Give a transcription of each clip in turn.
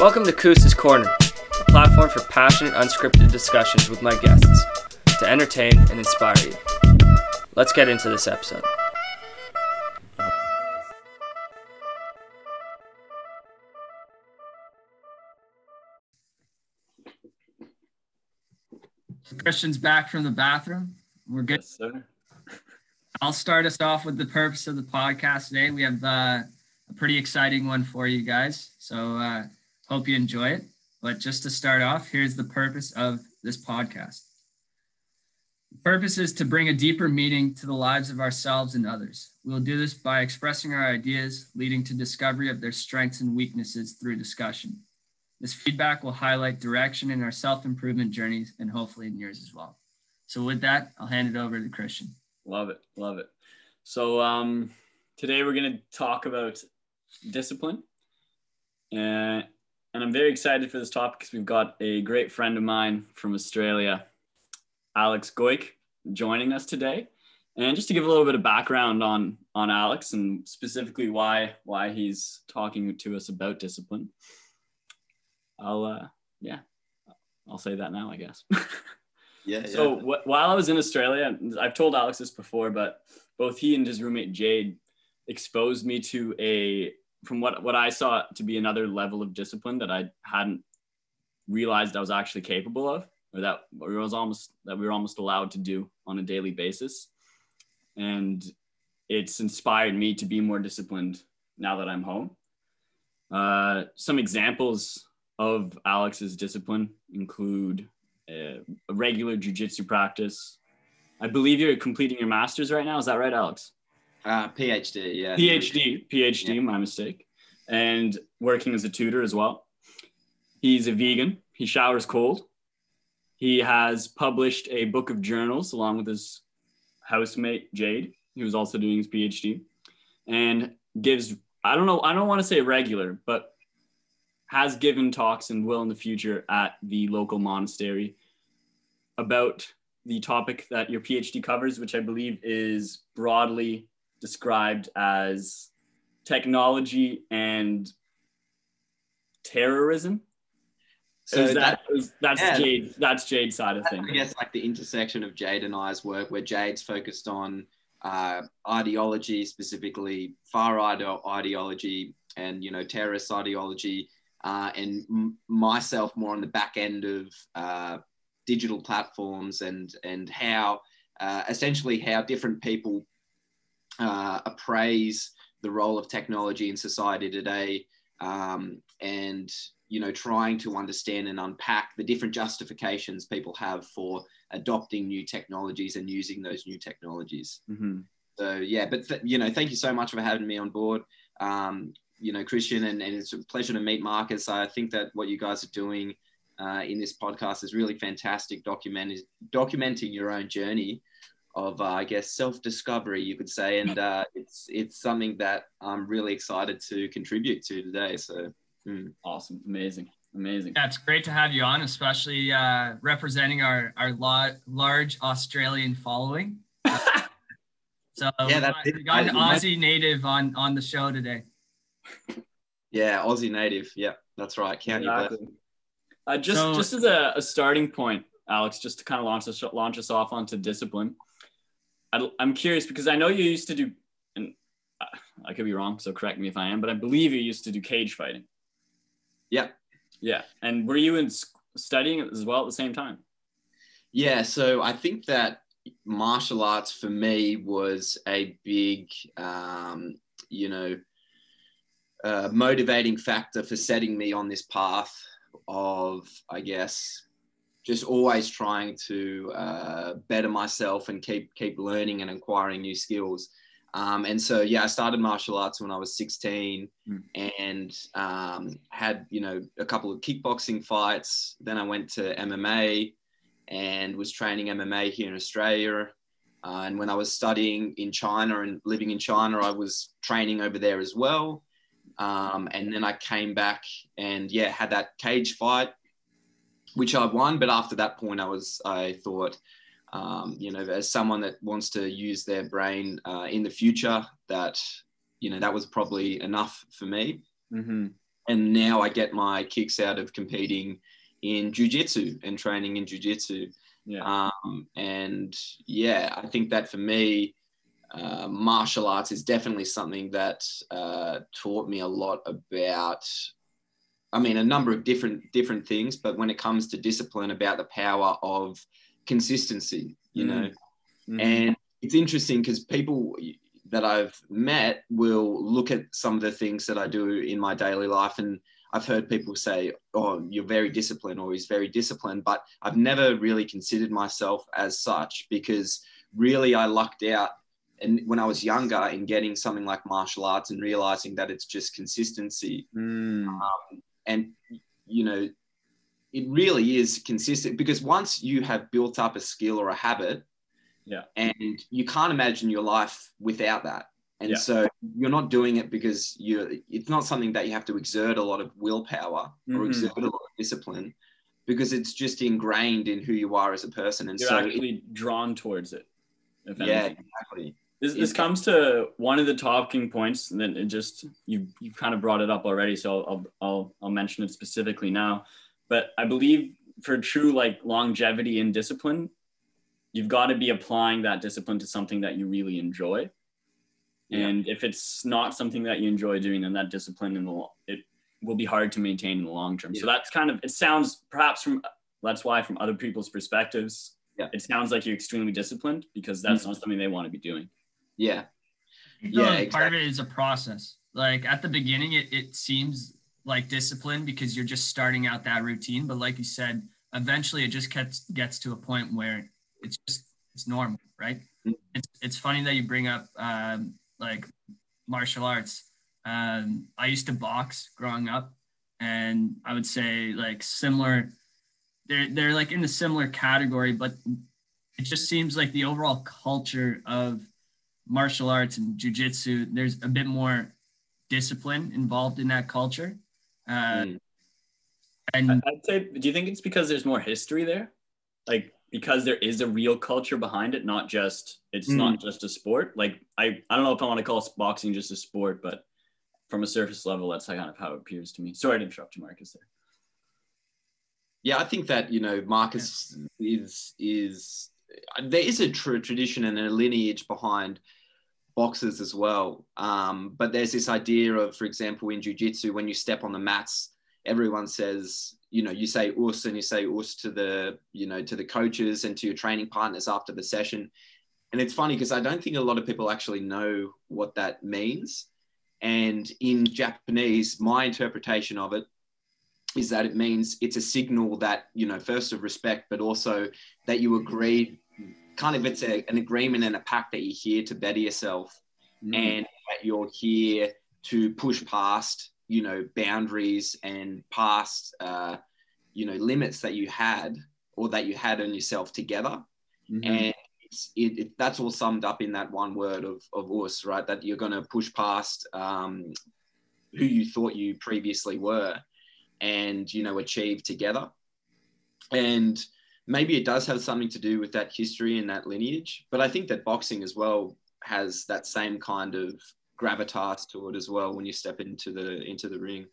Welcome to Koos's Corner, a platform for passionate, unscripted discussions with my guests to entertain and inspire you. Let's get into this episode. Christian's back from the bathroom. We're good. Yes, sir. I'll start us off with the purpose of the podcast today. We have uh, a pretty exciting one for you guys. So uh, hope you enjoy it. But just to start off, here's the purpose of this podcast. The purpose is to bring a deeper meaning to the lives of ourselves and others. We'll do this by expressing our ideas, leading to discovery of their strengths and weaknesses through discussion. This feedback will highlight direction in our self improvement journeys and hopefully in yours as well. So, with that, I'll hand it over to Christian. Love it. Love it. So um, today we're going to talk about discipline. Uh, and I'm very excited for this topic because we've got a great friend of mine from Australia, Alex Goik, joining us today. And just to give a little bit of background on on Alex and specifically why why he's talking to us about discipline, I'll uh, yeah, I'll say that now, I guess. Yeah. So yeah. wh- while I was in Australia, I've told Alex this before, but both he and his roommate Jade exposed me to a from what what I saw to be another level of discipline that I hadn't realized I was actually capable of, or that or was almost that we were almost allowed to do on a daily basis, and it's inspired me to be more disciplined now that I'm home. Uh, some examples of Alex's discipline include uh, a regular jujitsu practice. I believe you're completing your master's right now. Is that right, Alex? Uh, PhD, yeah. PhD, PhD, Yeah. my mistake. And working as a tutor as well. He's a vegan. He showers cold. He has published a book of journals along with his housemate Jade, who is also doing his PhD, and gives I don't know I don't want to say regular, but has given talks and will in the future at the local monastery about the topic that your PhD covers, which I believe is broadly described as technology and terrorism. So Is that, that is that's yeah. Jade that's Jade's side of things. I guess, like the intersection of Jade and I's work, where Jade's focused on uh, ideology, specifically far right ideology, and you know terrorist ideology, uh, and m- myself more on the back end of uh, digital platforms and and how uh, essentially how different people uh, appraise the role of technology in society today, um, and you know trying to understand and unpack the different justifications people have for adopting new technologies and using those new technologies. Mhm. So yeah, but th- you know, thank you so much for having me on board. Um, you know, Christian, and, and it's a pleasure to meet Marcus. I think that what you guys are doing uh, in this podcast is really fantastic, documenting documenting your own journey of, uh, I guess, self discovery, you could say, and uh, it's it's something that I'm really excited to contribute to today. So. mm. Awesome, amazing, amazing. Yeah, it's great to have you on, especially uh, representing our our la- large Australian following. So Yeah, that's we it. got an Aussie native on on the show today. Yeah, Aussie native. Yep, that's right. Count your Exactly. blessings. Uh, just So- just as a, a starting point, Alex, just to kind of launch us launch us off onto discipline. I'm curious because I know you used to do, and uh, I could be wrong, so correct me if I am, but I believe you used to do cage fighting. Yeah. Yeah, and were you in studying as well at the same time? Yeah, so I think that martial arts for me was a big, um, you know, uh, motivating factor for setting me on this path of, I guess, just always trying to uh, better myself and keep keep learning and acquiring new skills. Um, and so, yeah, I started martial arts when I was 16 Mm. and um, had, you know, a couple of kickboxing fights. Then I went to MMA and was training MMA here in Australia. Uh, and when I was studying in China and living in China, I was training over there as well. Um, and then I came back and yeah, had that cage fight, which I won. But after that point, I was I thought, um, you know, as someone that wants to use their brain uh, in the future, that you know that was probably enough for me. Mm-hmm. and now I get my kicks out of competing in jujitsu and training in jujitsu. Yeah. Um, and yeah, I think that for me, uh, martial arts is definitely something that uh, taught me a lot about. I mean, a number of different different things, but when it comes to discipline, about the power of consistency, you Mm. know. Mhm. And it's interesting because people that I've met will look at some of the things that I do in my daily life. And I've heard people say, Oh, you're very disciplined, or he's very disciplined. But I've never really considered myself as such because really I lucked out. And when I was younger, in getting something like martial arts and realizing that it's just consistency Mm. And you know it really is consistent because once you have built up a skill or a habit Yeah. and you can't imagine your life without that and Yeah. so you're not doing it because you're it's not something that you have to exert a lot of willpower or Mhm. exert a lot of discipline because it's just ingrained in who you are as a person and so You're so it- actually drawn towards it. Yeah anything. This, this comes to one of the talking points, and then it just you you've kind of brought it up already, so I'll I'll I'll mention it specifically now. But I believe for true like longevity and discipline, you've got to be applying that discipline to something that you really enjoy. Yeah. And if it's not something that you enjoy doing, then that discipline in the it will be hard to maintain in the long term. So that's kind of it sounds perhaps from that's why from other people's perspectives, Yeah. it sounds like you're extremely disciplined because that's mm-hmm. not something they want to be doing. Yeah Yeah, Yeah, part of it is a process. Like at the beginning, it, it seems like discipline because you're just starting out that routine. But like you said, eventually it just gets gets to a point where it's just it's normal, right? Mhm. It's it's funny that you bring up um, like martial arts. Um, I used to box growing up, and I would say like similar. They're they're like in the similar category, but it just seems like the overall culture of martial arts and jujitsu, there's a bit more discipline involved in that culture. Uh, Mm. and I- I'd say, do you think it's because there's more history there? Like because there is a real culture behind it, not just it's Mm. not just a sport. Like I, I don't know if I want to call boxing just a sport, but from a surface level, that's kind of how it appears to me. Sorry to interrupt you, Marcus. There. Yeah, I think that you know Marcus is is there is a true tradition and a lineage behind boxers as well. Um, but there's this idea of, for example, in jujitsu, when you step on the mats, everyone says, you know, you say oss and you say oss to the, you know, to the coaches and to your training partners after the session. And it's funny because I don't think a lot of people actually know what that means. And in Japanese, my interpretation of it is that it means it's a signal that you know first of respect but also that you agree kind of it's a, an agreement and a pact that you're here to better yourself Mm. and that you're here to push past you know boundaries and past uh, you know limits that you had or that you had on yourself together Mhm. and it's, it, it, that's all summed up in that one word of, of oss right that you're going to push past um, who you thought you previously were and you know achieve together and maybe it does have something to do with that history and that lineage but i think that boxing as well has that same kind of gravitas to it as well when you step into the into the ring.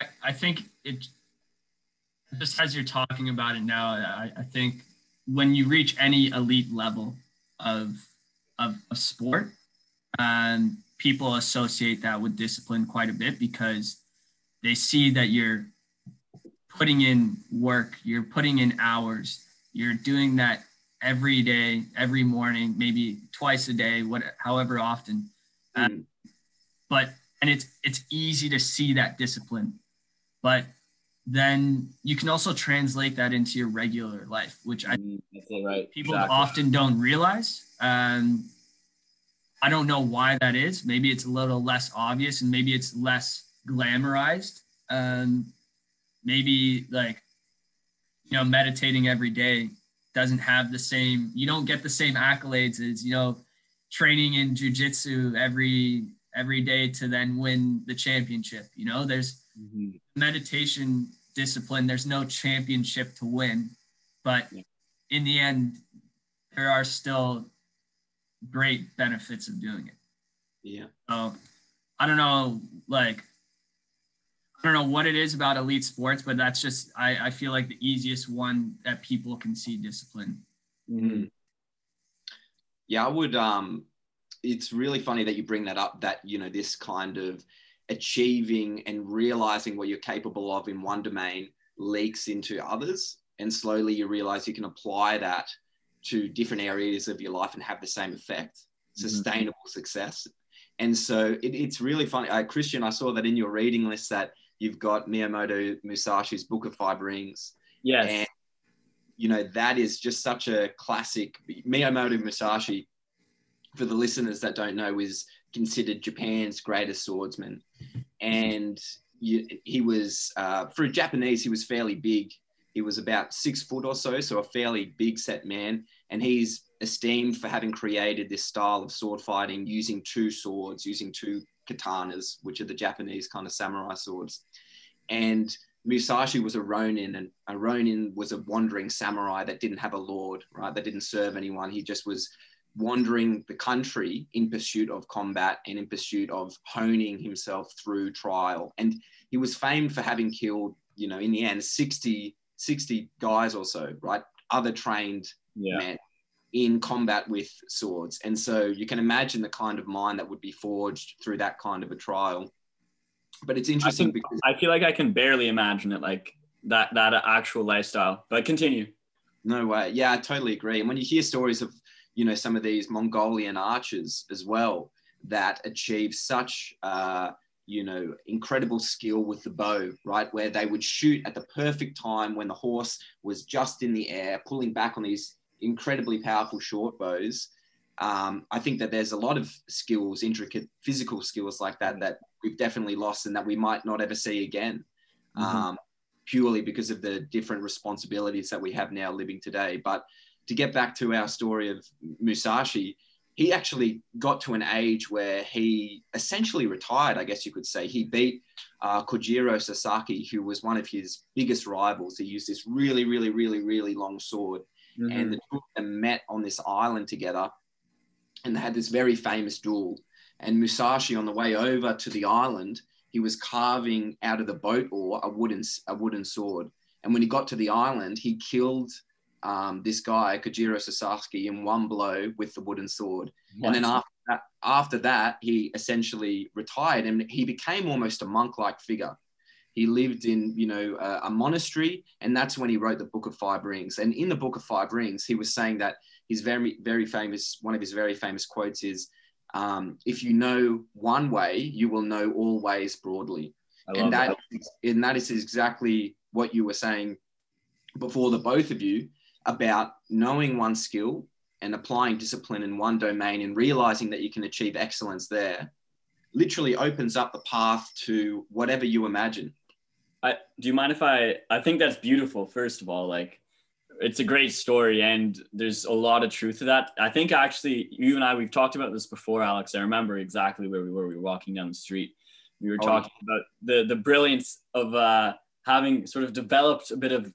I, I think it just as you're talking about it now, I, I think when you reach any elite level of of, of sport, um, people associate that with discipline quite a bit because they see that you're putting in work, you're putting in hours, you're doing that every day, every morning, maybe twice a day, what however often. Mm. but and it's it's easy to see that discipline but then you can also translate that into your regular life which i Mm, right. people Exactly. often don't realize um, i don't know why that is maybe it's a little less obvious and maybe it's less glamorized um, maybe like you know meditating every day doesn't have the same you don't get the same accolades as you know training in jujitsu every every day to then win the championship you know? There's Mhm. meditation discipline there's no championship to win but in the end there are still great benefits of doing it. Yeah. So i don't know like I don't know what it is about elite sports, but that's just I, I feel like the easiest one that people can see discipline. Mm-hmm. Yeah, I would. Um, it's really funny that you bring that up. That you know this kind of achieving and realizing what you're capable of in one domain leaks into others, and slowly you realize you can apply that to different areas of your life and have the same effect, mm-hmm. sustainable mm-hmm. success. And so it, it's really funny. Uh, Christian, I saw that in your reading list that you've got Miyamoto Musashi's Book of Five Rings. Yes. And you know, that is just such a classic. Miyamoto Musashi, for the listeners that don't know, is considered Japan's greatest swordsman. And you, he was, uh, for a Japanese, he was fairly big. He was about six foot or so, so a fairly big set man. And he's esteemed for having created this style of sword fighting using two swords, using two katanas, which are the Japanese kind of samurai swords. And Musashi was a Ronin, and a Ronin was a wandering samurai that didn't have a lord, right? That didn't serve anyone. He just was wandering the country in pursuit of combat and in pursuit of honing himself through trial. And he was famed for having killed, you know, in the end, 60, 60 guys or so, right? Other trained yeah. men in combat with swords. And so you can imagine the kind of mind that would be forged through that kind of a trial but it's interesting I because I feel like I can barely imagine it like that that actual lifestyle. But continue. No way. Yeah, I totally agree. And when you hear stories of you know some of these Mongolian archers as well that achieve such uh, you know incredible skill with the bow, right, where they would shoot at the perfect time when the horse was just in the air, pulling back on these incredibly powerful short bows. Um, I think that there's a lot of skills, intricate physical skills like that, that we've definitely lost and that we might not ever see again, mm-hmm. um, purely because of the different responsibilities that we have now living today. But to get back to our story of Musashi, he actually got to an age where he essentially retired, I guess you could say. He beat uh, Kojiro Sasaki, who was one of his biggest rivals. He used this really, really, really, really long sword. Mm-hmm. And the two of them met on this island together and they had this very famous duel. And Musashi, on the way over to the island, he was carving out of the boat oar a wooden a wooden sword. And when he got to the island, he killed um, this guy Kojiro Sasaki in one blow with the wooden sword. And then after that, after that, he essentially retired and he became almost a monk-like figure. He lived in, you know, a, a monastery, and that's when he wrote the Book of Five Rings. And in the Book of Five Rings, he was saying that his very, very famous, one of his very famous quotes is, um, if you know one way, you will know all ways broadly. And that, that. and that is exactly what you were saying before the both of you about knowing one skill and applying discipline in one domain and realizing that you can achieve excellence there literally opens up the path to whatever you imagine. I, do you mind if I I think that's beautiful first of all like it's a great story and there's a lot of truth to that. I think actually you and I we've talked about this before, Alex. I remember exactly where we were. We were walking down the street. We were oh. talking about the the brilliance of uh, having sort of developed a bit of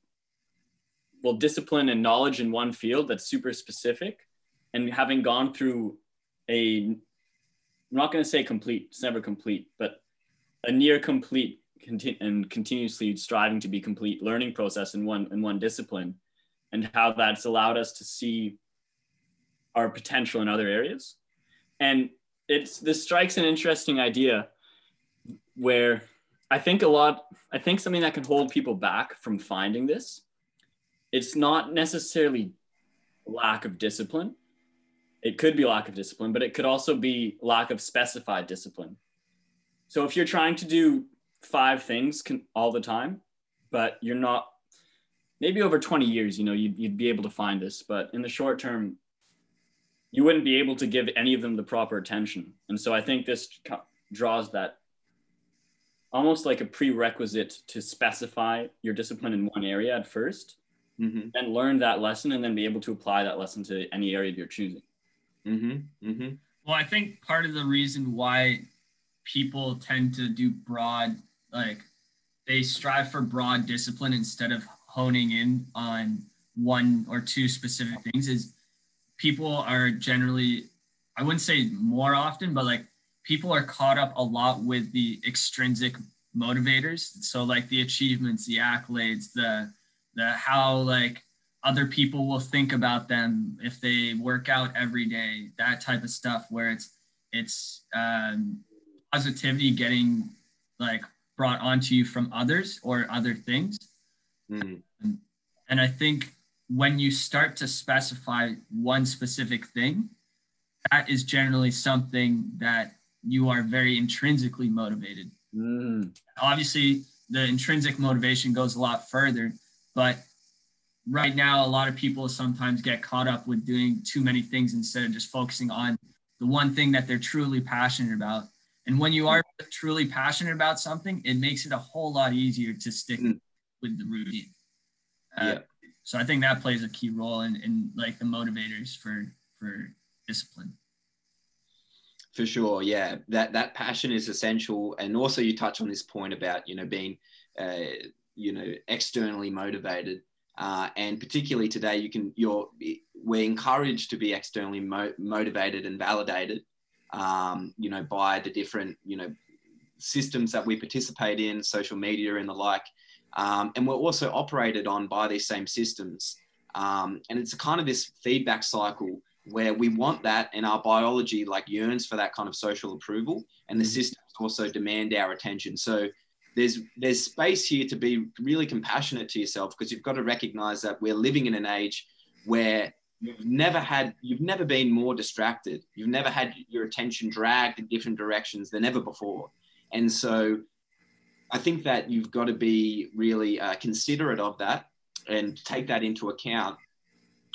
well discipline and knowledge in one field that's super specific, and having gone through a I'm not going to say complete. It's never complete, but a near complete conti- and continuously striving to be complete learning process in one in one discipline and how that's allowed us to see our potential in other areas. And it's this strikes an interesting idea where I think a lot, I think something that can hold people back from finding this, it's not necessarily lack of discipline. It could be lack of discipline, but it could also be lack of specified discipline. So if you're trying to do five things can, all the time, but you're not maybe over 20 years, you know, you'd, you'd be able to find this, but in the short term, you wouldn't be able to give any of them the proper attention. And so I think this draws that almost like a prerequisite to specify your discipline in one area at 1st mm-hmm. and learn that lesson and then be able to apply that lesson to any area you're choosing. Mm-hmm. Mm-hmm. Well, I think part of the reason why people tend to do broad, like they strive for broad discipline instead of honing in on one or two specific things is people are generally i wouldn't say more often but like people are caught up a lot with the extrinsic motivators. So like the achievements, the accolades, the the how like other people will think about them if they work out every day, that type of stuff where it's it's um, positivity getting like brought onto you from others or other things. Mm. And I think when you start to specify one specific thing, that is generally something that you are very intrinsically motivated. Mm. Obviously, the intrinsic motivation goes a lot further, but right now, a lot of people sometimes get caught up with doing too many things instead of just focusing on the one thing that they're truly passionate about. And when you are truly passionate about something, it makes it a whole lot easier to stick Mm. with the routine. Uh, Yeah. So I think that plays a key role in, in like the motivators for for discipline. For sure, yeah. That that passion is essential, and also you touch on this point about you know being, uh, you know, externally motivated, uh, and particularly today you can you're we're encouraged to be externally mo- motivated and validated, um, you know, by the different you know systems that we participate in, social media and the like, um, and we're also operated on by these same systems, um, and it's a kind of this feedback cycle where we want that and our biology like yearns for that kind of social approval and the systems also demand our attention. So there's there's space here to be really compassionate to yourself because you've got to recognize that we're living in an age where you've never had you've never been more distracted. You've never had your attention dragged in different directions than ever before. And so i think that you've got to be really uh, considerate of that and take that into account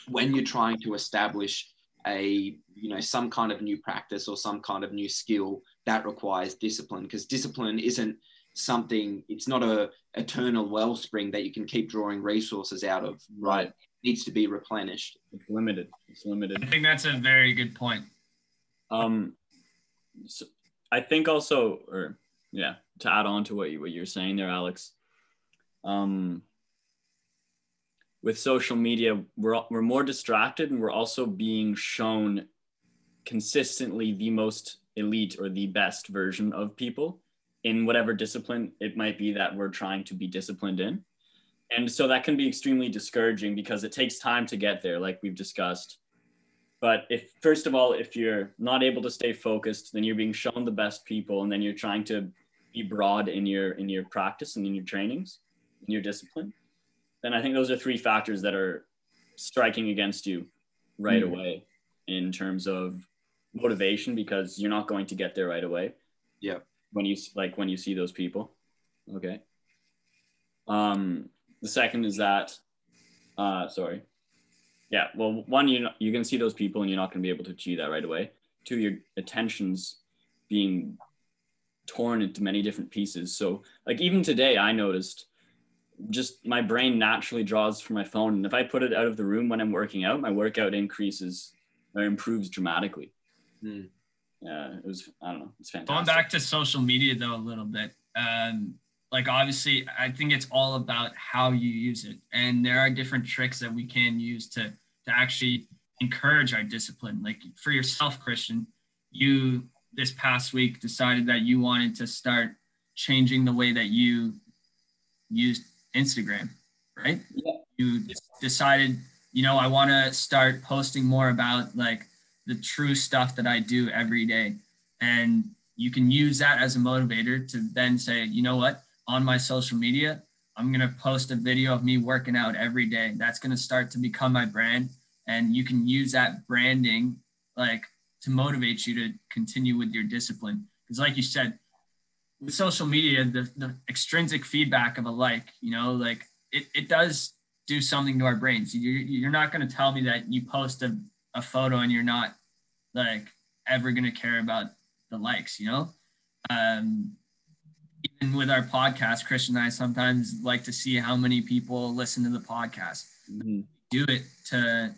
when you're trying to establish a you know some kind of new practice or some kind of new skill that requires discipline. Because discipline isn't something it's not a eternal wellspring that you can keep drawing resources out of right needs to be replenished It's limited. It's limited. I think that's a very good point. Um, so I think also, or yeah, to add on to what you what you're saying there, Alex. Um, with social media, we're we're more distracted, and we're also being shown consistently the most elite or the best version of people in whatever discipline it might be that we're trying to be disciplined in. And so that can be extremely discouraging because it takes time to get there, like we've discussed. But if, first of all, if you're not able to stay focused, then you're being shown the best people, and then you're trying to be broad in your in your practice and in your trainings, in your discipline. Then I think those are three factors that are striking against you right Mm. away in terms of motivation because you're not going to get there right away. Yeah. When you like when you see those people. Okay. Um, the second is that, uh, sorry. Yeah. Well, one, you you can see those people and you're not going to be able to achieve that right away. Two, your attention's being torn into many different pieces. So, like even today, I noticed just my brain naturally draws for my phone, and if I put it out of the room when I'm working out, my workout increases or improves dramatically. Hmm. Yeah, it was. I don't know. It's fantastic. Going back to social media though a little bit, um, like obviously I think it's all about how you use it, and there are different tricks that we can use to to actually encourage our discipline. Like for yourself, Christian, you this past week decided that you wanted to start changing the way that you used Instagram, right? Yeah. You decided, you know, I want to start posting more about like the true stuff that I do every day. And you can use that as a motivator to then say, you know what, on my social media, I'm going to post a video of me working out every day. That's going to start to become my brand. And you can use that branding like to motivate you to continue with your discipline. Because, like you said, with social media, the, the extrinsic feedback of a like, you know, like it, it does do something to our brains. You're, you're not going to tell me that you post a, a photo and you're not like ever going to care about the likes, you know? Um, even with our podcast, Christian and I sometimes like to see how many people listen to the podcast. Mhm. Do it to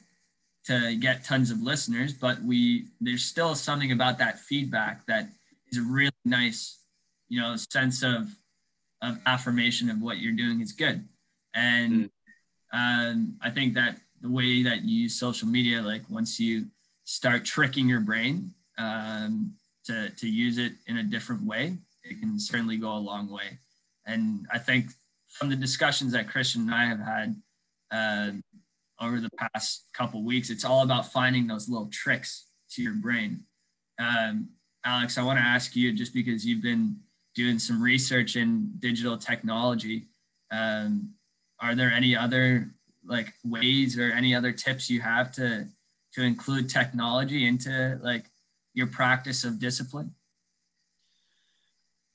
to get tons of listeners, but we there's still something about that feedback that is a really nice, you know, sense of of affirmation of what you're doing is good. And um, I think that the way that you use social media, like once you start tricking your brain um, to, to use it in a different way, it can certainly go a long way. and I think from the discussions that Christian and I have had uh, over the past couple weeks, it's all about finding those little tricks to your brain. Um, Alex, I want to ask you just because you've been doing some research in digital technology. Um, are there any other like ways or any other tips you have to to include technology into like your practice of discipline?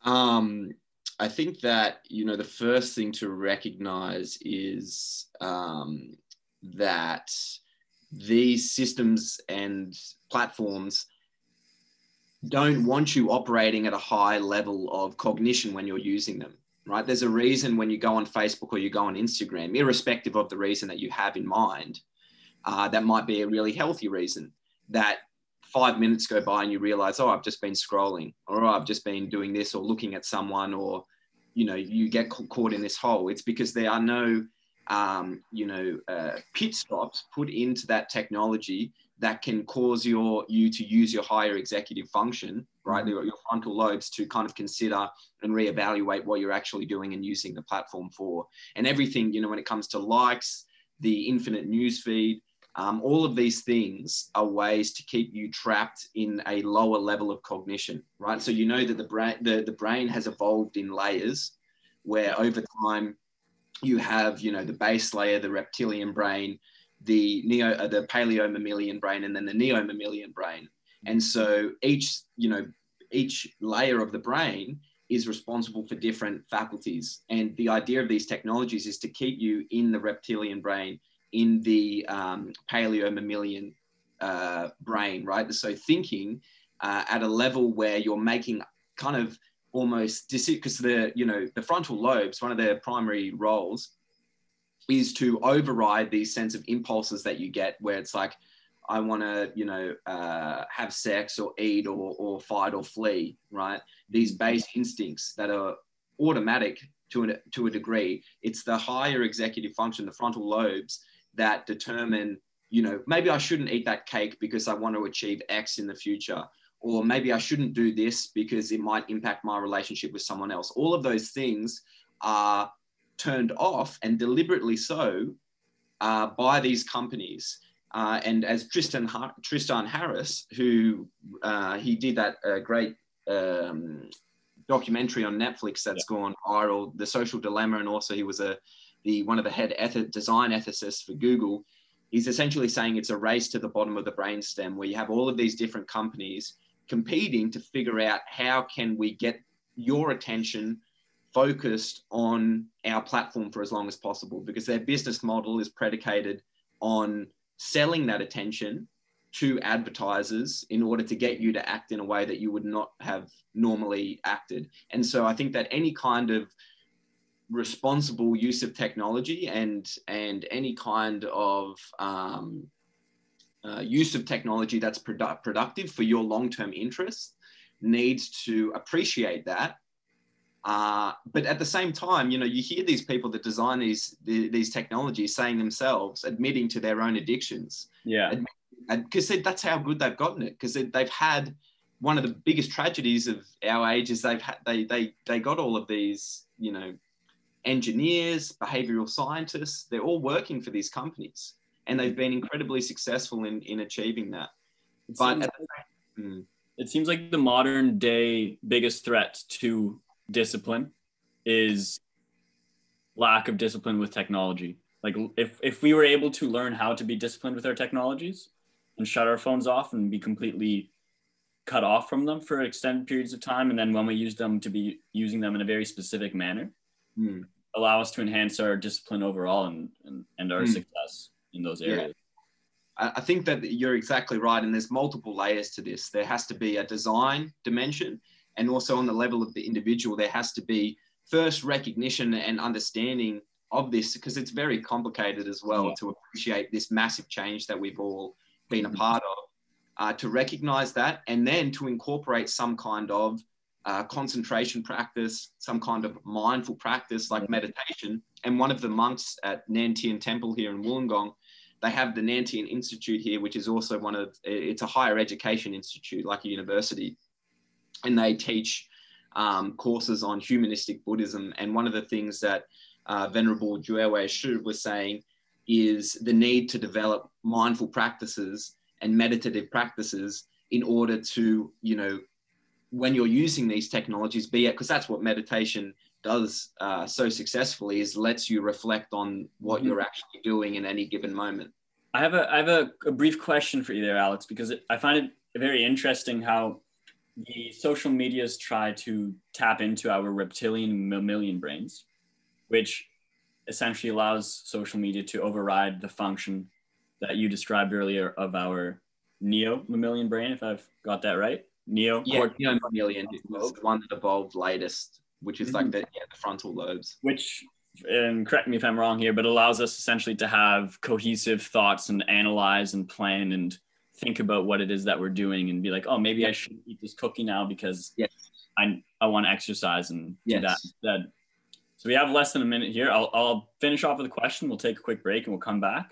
Um, I think that you know the first thing to recognize is um, that these systems and platforms don't want you operating at a high level of cognition when you're using them right? There's a reason when you go on facebook or you go on instagram irrespective of the reason that you have in mind uh, that might be a really healthy reason that five minutes go by and you realize oh i've just been scrolling or oh, i've just been doing this or looking at someone or you know you get caught in this hole it's because there are no um, you know uh, pit stops put into that technology that can cause your you to use your higher executive function, right, mm-hmm. your, your frontal lobes to kind of consider and reevaluate what you're actually doing and using the platform for. And everything, you know, when it comes to likes, the infinite news feed, um, all of these things are ways to keep you trapped in a lower level of cognition, right? So you know that the brain, the, the brain has evolved in layers where over time you have, you know, the base layer, the reptilian brain, the neo uh, the paleo mammalian brain and then the neo mammalian brain and so each you know each layer of the brain is responsible for different faculties and the idea of these technologies is to keep you in the reptilian brain in the um, paleo mammalian uh, brain right? So thinking uh, at a level where you're making kind of almost because the you know the frontal lobes one of their primary roles is to override these sense of impulses that you get where it's like i want to you know uh, have sex or eat or, or fight or flee right? These base instincts that are automatic to, an, to a degree it's the higher executive function the frontal lobes that determine you know maybe i shouldn't eat that cake because i want to achieve x in the future or maybe i shouldn't do this because it might impact my relationship with someone else all of those things are turned off and deliberately so uh, by these companies. Uh, and as Tristan Tristan Harris, who uh, he did that uh, great um, documentary on Netflix that's yeah. gone viral, The Social Dilemma, and also he was a the one of the head eth- design ethicists for Google. He's essentially saying it's a race to the bottom of the brainstem, where you have all of these different companies competing to figure out how can we get your attention focused on our platform for as long as possible because their business model is predicated on selling that attention to advertisers in order to get you to act in a way that you would not have normally acted. And so I think that any kind of responsible use of technology and and any kind of um, uh, use of technology that's produ- productive for your long-term interests needs to appreciate that uh, but at the same time, you know, you hear these people that design these these technologies saying themselves, admitting to their own addictions. Yeah. Because that's how good they've gotten it. Because they've had one of the biggest tragedies of our age is they've had they they they got all of these you know engineers, behavioral scientists. They're all working for these companies, and they've been incredibly successful in in achieving that. It but seems, the, hmm. it seems like the modern day biggest threat to discipline is lack of discipline with technology. Like if if we were able to learn how to be disciplined with our technologies and shut our phones off and be completely cut off from them for extended periods of time, and then when we use them to be using them in a very specific manner, mm. Allow us to enhance our discipline overall and and, and our mm. success in those areas. Yeah. I think that you're exactly right, and there's multiple layers to this. There has to be a design dimension, and also on the level of the individual there has to be first recognition and understanding of this because it's very complicated as well yeah. to appreciate this massive change that we've all been a mm-hmm. part of uh, to recognize that and then to incorporate some kind of uh, concentration practice, some kind of mindful practice like meditation. And one of the monks at Nan Tien Temple here in Wollongong, they have the Nan Tien Institute here, which is also one of, it's a higher education institute like a university and they teach um, courses on humanistic Buddhism. And one of the things that uh, Venerable Juewei Shu was saying is the need to develop mindful practices and meditative practices in order to, you know, when you're using these technologies, be it because that's what meditation does uh, so successfully is lets you reflect on what mm-hmm. you're actually doing in any given moment. I have a I have a, a brief question for you there, Alex, because it, I find it very interesting how the social medias try to tap into our reptilian mammalian brains, which essentially allows social media to override the function that you described earlier of our neo mammalian brain, if I've got that right. Neo yeah, neo mammalian was the one that evolved latest, which is mm-hmm. like the, yeah, the frontal lobes. Which, and correct me if I'm wrong here, but allows us essentially to have cohesive thoughts and analyze and plan and think about what it is that we're doing and be like, oh, maybe I should eat this cookie now because yes. I I want to exercise and yes. do that instead. So we have less than a minute here. I'll, I'll finish off with a question. We'll take a quick break and we'll come back.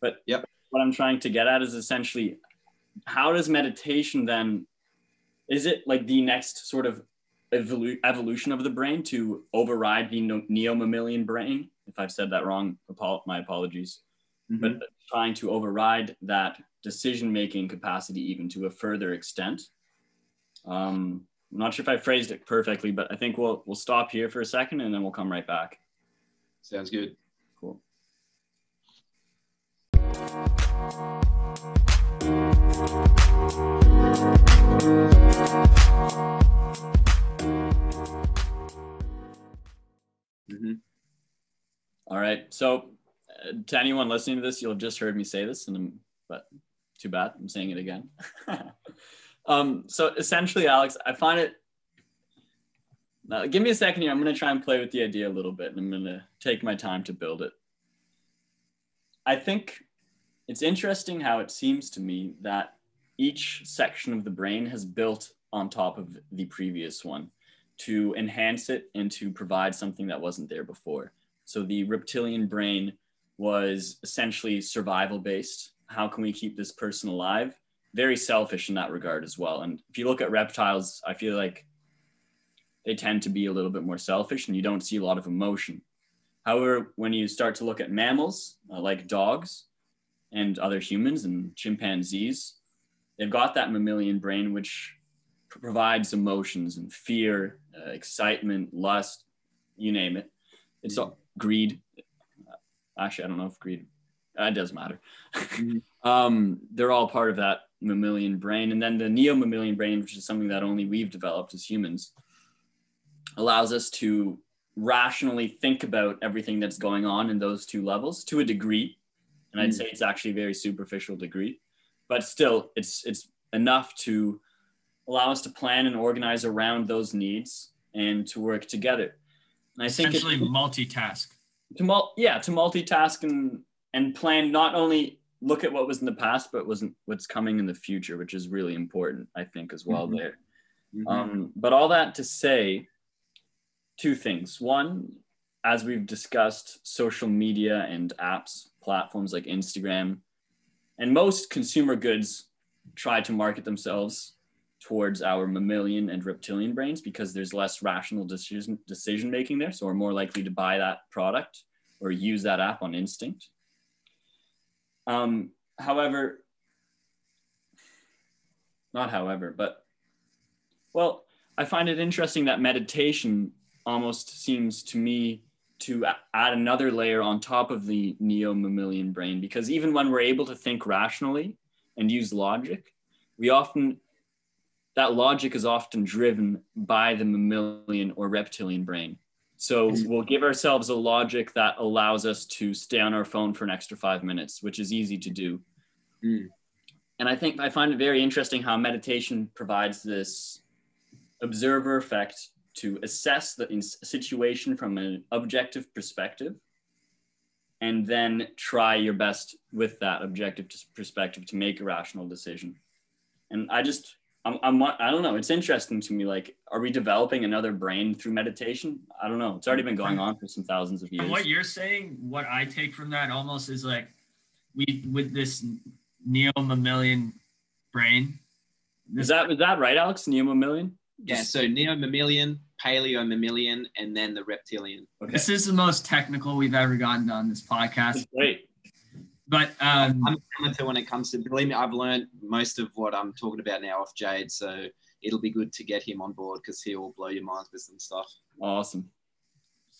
But yep. what I'm trying to get at is essentially how does meditation then, is it like the next sort of evolu- evolution of the brain to override the neo mammalian brain? If I've said that wrong, my apologies. Mm-hmm. But trying to override that decision making capacity even to a further extent. Um, I'm not sure if I phrased it perfectly, but I think we'll we'll stop here for a second and then we'll come right back. Sounds good. Cool. Mm-hmm. All right. So, uh, to anyone listening to this, you'll have just heard me say this, and I'm, but too bad. I'm saying it again. um, so essentially, Alex, I find it. Now, give me a second here. I'm going to try and play with the idea a little bit, and I'm going to take my time to build it. I think it's interesting how it seems to me that each section of the brain has built on top of the previous one to enhance it and to provide something that wasn't there before. So the reptilian brain was essentially survival based how can we keep this person alive? Very selfish in that regard as well. And if you look at reptiles, I feel like they tend to be a little bit more selfish and you don't see a lot of emotion. However, when you start to look at mammals uh, like dogs and other humans and chimpanzees, they've got that mammalian brain which provides emotions and fear, uh, excitement, lust, you name it. It's all greed. Actually, I don't know if greed uh, it doesn't matter. Mm-hmm. um, they're all part of that mammalian brain. And then the neo mammalian brain, which is something that only we've developed as humans, allows us to rationally think about everything that's going on in those two levels to a degree. And I'd mm. say it's actually a very superficial degree, but still it's it's enough to allow us to plan and organize around those needs and to work together. And I think essentially think multitask. To mul- yeah, to multitask and and plan not only look at what was in the past, but wasn't what's coming in the future, which is really important, I think, as well mm-hmm. there. Mm-hmm. Um, but all that to say, two things. One, as we've discussed, social media and apps, platforms like Instagram, and most consumer goods try to market themselves towards our mammalian and reptilian brains because there's less rational decision decision making there. So we're more likely to buy that product or use that app on instinct. Um, however, not however, but well, I find it interesting that meditation almost seems to me to add another layer on top of the neo mammalian brain because even when we're able to think rationally and use logic, we often that logic is often driven by the mammalian or reptilian brain. So we'll give ourselves a logic that allows us to stay on our phone for an extra five minutes, which is easy to do. Mm. And I think I find it very interesting how meditation provides this observer effect to assess the situation from an objective perspective and then try your best with that objective perspective to make a rational decision. And I just I'm, I'm I don't know. It's interesting to me. Like, are we developing another brain through meditation? I don't know. It's already been going on for some thousands of years. What you're saying, what I take from that almost is like we with this neo mammalian brain. Is that is that right, Alex? Neo mammalian? Yeah, so neo mammalian, paleo mammalian, and then the reptilian. Okay. This is the most technical we've ever gotten on this podcast. That's great. But um, I'm amateur when it comes to believe me, I've learned most of what I'm talking about now off Jade, so it'll be good to get him on board because he'll blow your mind with some stuff. Awesome.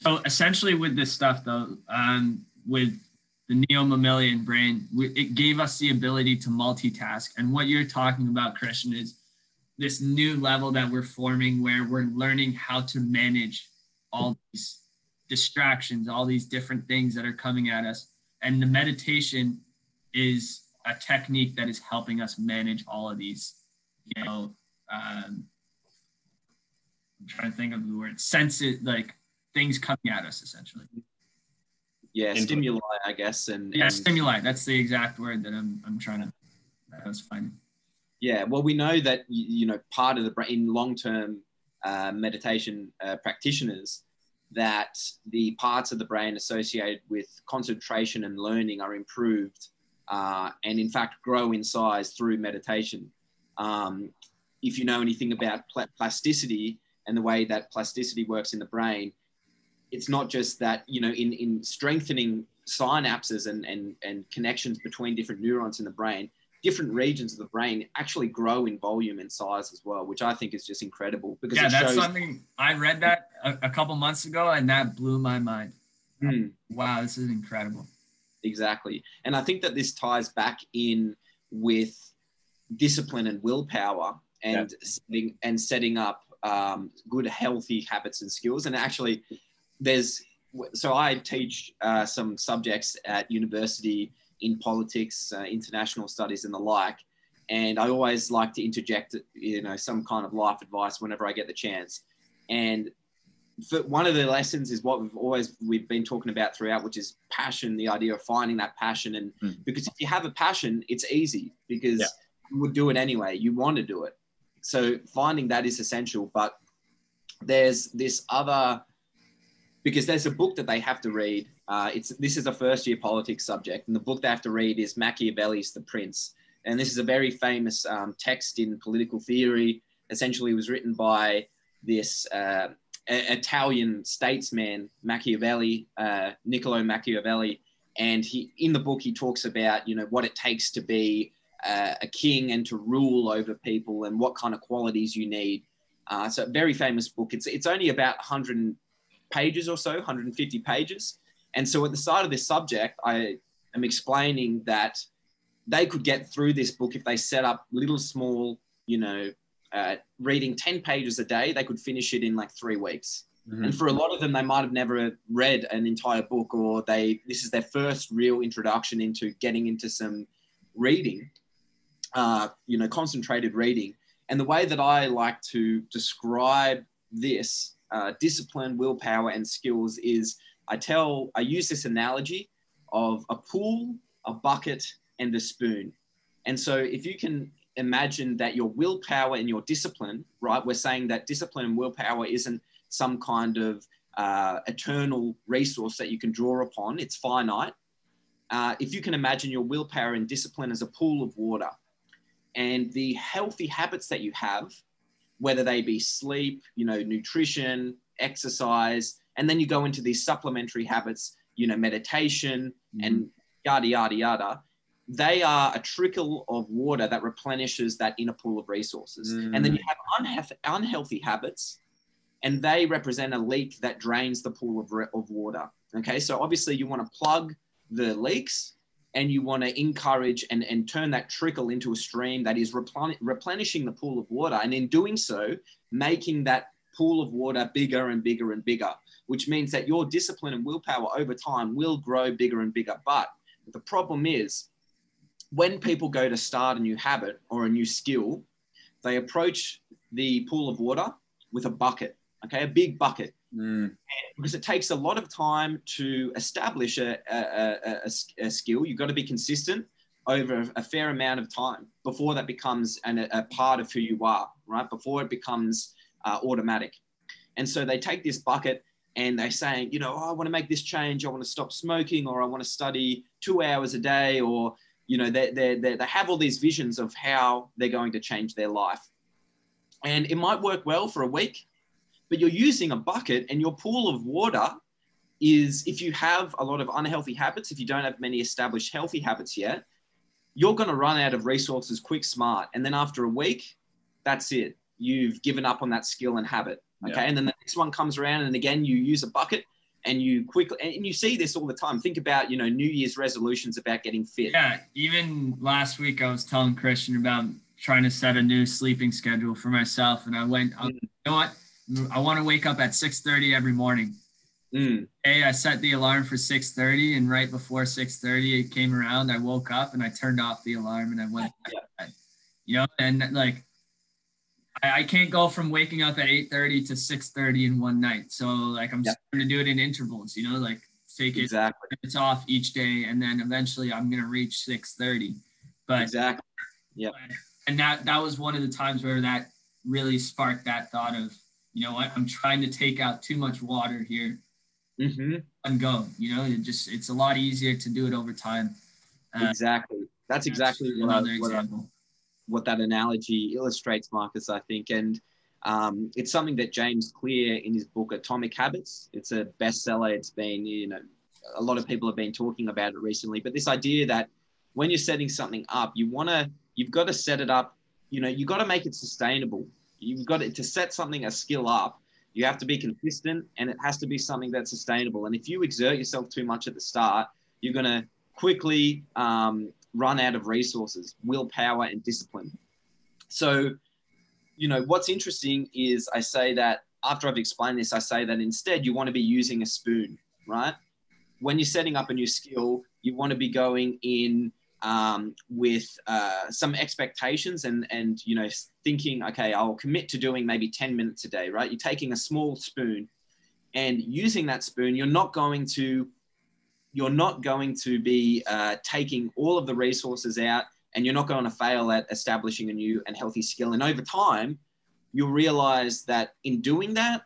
so essentially, with this stuff, though, um, with the neo mammalian brain, it gave us the ability to multitask. And what you're talking about, Christian, is this new level that we're forming where we're learning how to manage all these distractions, all these different things that are coming at us. And the meditation is a technique that is helping us manage all of these, you know, um, I'm trying to think of the word, sense it, like things coming at us essentially. Yeah, Input. stimuli, I guess, and, Yeah, and stimuli. That's the exact word that I'm, I'm trying to, I was finding. Yeah, well, we know that you know part of the brain in long-term uh, meditation uh, practitioners that the parts of the brain associated with concentration and learning are improved, uh, and in fact grow in size through meditation. Um, if you know anything about pla- plasticity and the way that plasticity works in the brain, it's not just that you know in in strengthening synapses and and and connections between different neurons in the brain different regions of the brain actually grow in volume and size as well, which I think is just incredible because Yeah, that's shows. something I read that a, a couple months ago and that blew my mind. Hmm, Wow, this is incredible. exactly, and I think that this ties back in with discipline and willpower and setting and setting up um, good healthy habits and skills. And actually, there's so I teach uh, some subjects at university in politics, uh, international studies, and the like. And I always like to interject, you know, some kind of life advice whenever I get the chance. And for one of the lessons is what we've always we've been talking about throughout, which is passion. The idea of finding that passion, and Mm. because if you have a passion, it's easy because Yeah. you would do it anyway. You want to do it, so finding that is essential. But there's this other because there's a book that they have to read. Uh, it's this is a first year politics subject, and the book they have to read is Machiavelli's The Prince, and this is a very famous um, text in political theory. Essentially, it was written by this uh, Italian statesman Machiavelli, uh, Niccolo Machiavelli, and he in the book he talks about you know what it takes to be uh, a king and to rule over people and what kind of qualities you need. Uh, so a very famous book. It's it's only about 100 pages or so, 150 pages. And so at the start of this subject, I am explaining that they could get through this book if they set up little small, you know, uh, reading 10 pages a day, they could finish it in like three weeks. Mhm. And for a lot of them, they might have never read an entire book, or they this is their first real introduction into getting into some reading, uh, you know, concentrated reading. And the way that I like to describe this uh, discipline, willpower, and skills is I tell I use this analogy of a pool, a bucket, and a spoon. And so if you can imagine that your willpower and your discipline, right? We're saying that discipline and willpower isn't some kind of uh, eternal resource that you can draw upon, it's finite. Uh, if you can imagine your willpower and discipline as a pool of water, and the healthy habits that you have, whether they be sleep, you know, nutrition, exercise, and then you go into these supplementary habits, you know, meditation mm-hmm. and yada, yada, yada. They are a trickle of water that replenishes that inner pool of resources. And then you mm. have unhealth- unhealthy habits, and they represent a leak that drains the pool of, re- of water. Okay, so obviously you want to plug the leaks and you want to encourage and, and turn that trickle into a stream that is replen- replenishing the pool of water. And in doing so, making that pool of water bigger and bigger and bigger, which means that your discipline and willpower over time will grow bigger and bigger. But the problem is when people go to start a new habit or a new skill, they approach the pool of water with a bucket, okay, a big bucket Mm. because it takes a lot of time to establish a, a, a, a- skill. You've got to be consistent over a fair amount of time before that becomes an, a part of who you are, right? Before it becomes uh, automatic. And so they take this bucket and they're saying, you know, oh, I want to make this change. I want to stop smoking or I want to study two hours a day or, you know, they, they, they, they have all these visions of how they're going to change their life. and it might work well for a week, but you're using a bucket and your pool of water is if you have a lot of unhealthy habits, if you don't have many established healthy habits yet, you're going to run out of resources quick, smart. And then after a week, that's it. You've given up on that skill and habit. Okay. Yeah. And then the next one comes around and again, you use a bucket and you quickly, and you see this all the time. Think about, you know, New Year's resolutions about getting fit. Yeah. Even last week, I was telling Christian about trying to set a new sleeping schedule for myself. And I went, mm. you know what? I want to wake up at 6:30 every morning. Mm. Hey, I set the alarm for 6:30, and right before 6:30 it came around, I woke up and I turned off the alarm and I went. Yeah. You know, and like I, I, can't go from waking up at 8:30 to 6:30 in one night. So like I'm yeah. starting to do it in intervals. You know, like take it exactly. it's off each day, and then eventually I'm gonna reach 6:30. But exactly, yeah. And that that was one of the times where that really sparked that thought of you know what, I'm trying to take out too much water here mm-hmm. and go. You know, it just it's a lot easier to do it over time. Uh, exactly. That's exactly what, I, what, I, what, that analogy illustrates, Marcus. I think, and um, it's something that James Clear in his book Atomic Habits. It's a bestseller. It's been you know a lot of people have been talking about it recently. But this idea that when you're setting something up, you want to you've got to set it up. You know, you've got to make it sustainable you've got to, to set something a skill up you have to be consistent and it has to be something that's sustainable. And if you exert yourself too much at the start you're going to quickly um, run out of resources willpower and discipline. So you know what's interesting is i say that after i've explained this i say that instead you want to be using a spoon right? When you're setting up a new skill you want to be going in um, with uh, some expectations and and you know thinking okay i'll commit to doing maybe 10 minutes a day right? You're taking a small spoon and using that spoon you're not going to you're not going to be uh, taking all of the resources out and you're not going to fail at establishing a new and healthy skill. And over time you'll realize that in doing that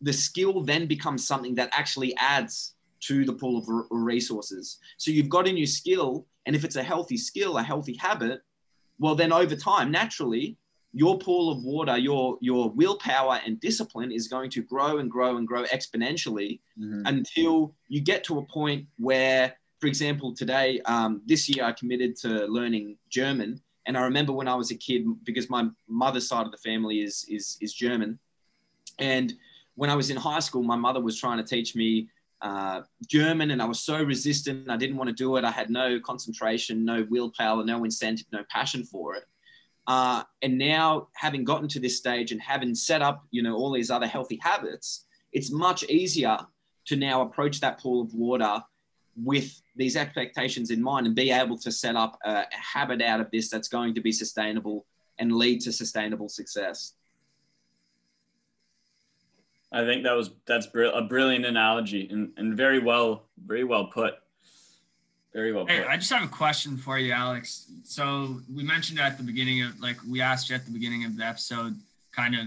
the skill then becomes something that actually adds to the pool of resources. So you've got a new skill and if it's a healthy skill, a healthy habit, well, then over time, naturally, your pool of water, your your willpower and discipline is going to grow and grow and grow exponentially mm-hmm. until you get to a point where, for example, today, um, this year, I committed to learning German. And I remember when I was a kid, because my mother's side of the family is is is German, and when I was in high school, my mother was trying to teach me uh, German and I was so resistant. I didn't want to do it. I had no concentration, no willpower, no incentive, no passion for it. Uh, and now having gotten to this stage and having set up, you know, all these other healthy habits, it's much easier to now approach that pool of water with these expectations in mind and be able to set up a, a habit out of this that's going to be sustainable and lead to sustainable success. I think that was that's a brilliant analogy and, and very well very well put. Very well. Hey, I just have a question for you, Alex. So we mentioned at the beginning of like we asked you at the beginning of the episode, kind of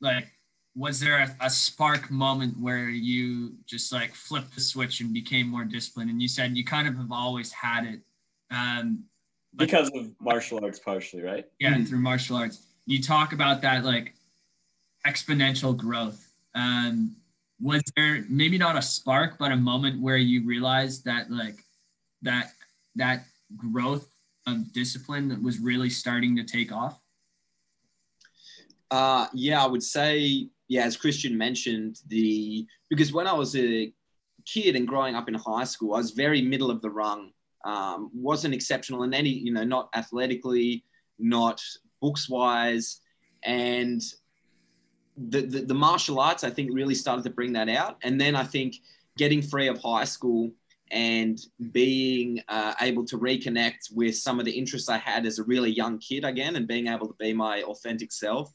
like was there a, a spark moment where you just like flipped the switch and became more disciplined? And you said you kind of have always had it. Um, because of martial arts, partially, right? Yeah, mm-hmm. through martial arts. You talk about that like exponential growth. Um, was there maybe not a spark, but a moment where you realized that like that that growth of discipline that was really starting to take off? Uh, yeah, I would say, yeah, as Christian mentioned, the because when I was a kid and growing up in high school, I was very middle of the rung. Um, wasn't exceptional in any, you know, not athletically, not books wise, and the, the, the martial arts, I think, really started to bring that out. And then I think getting free of high school and being uh, able to reconnect with some of the interests I had as a really young kid again and being able to be my authentic self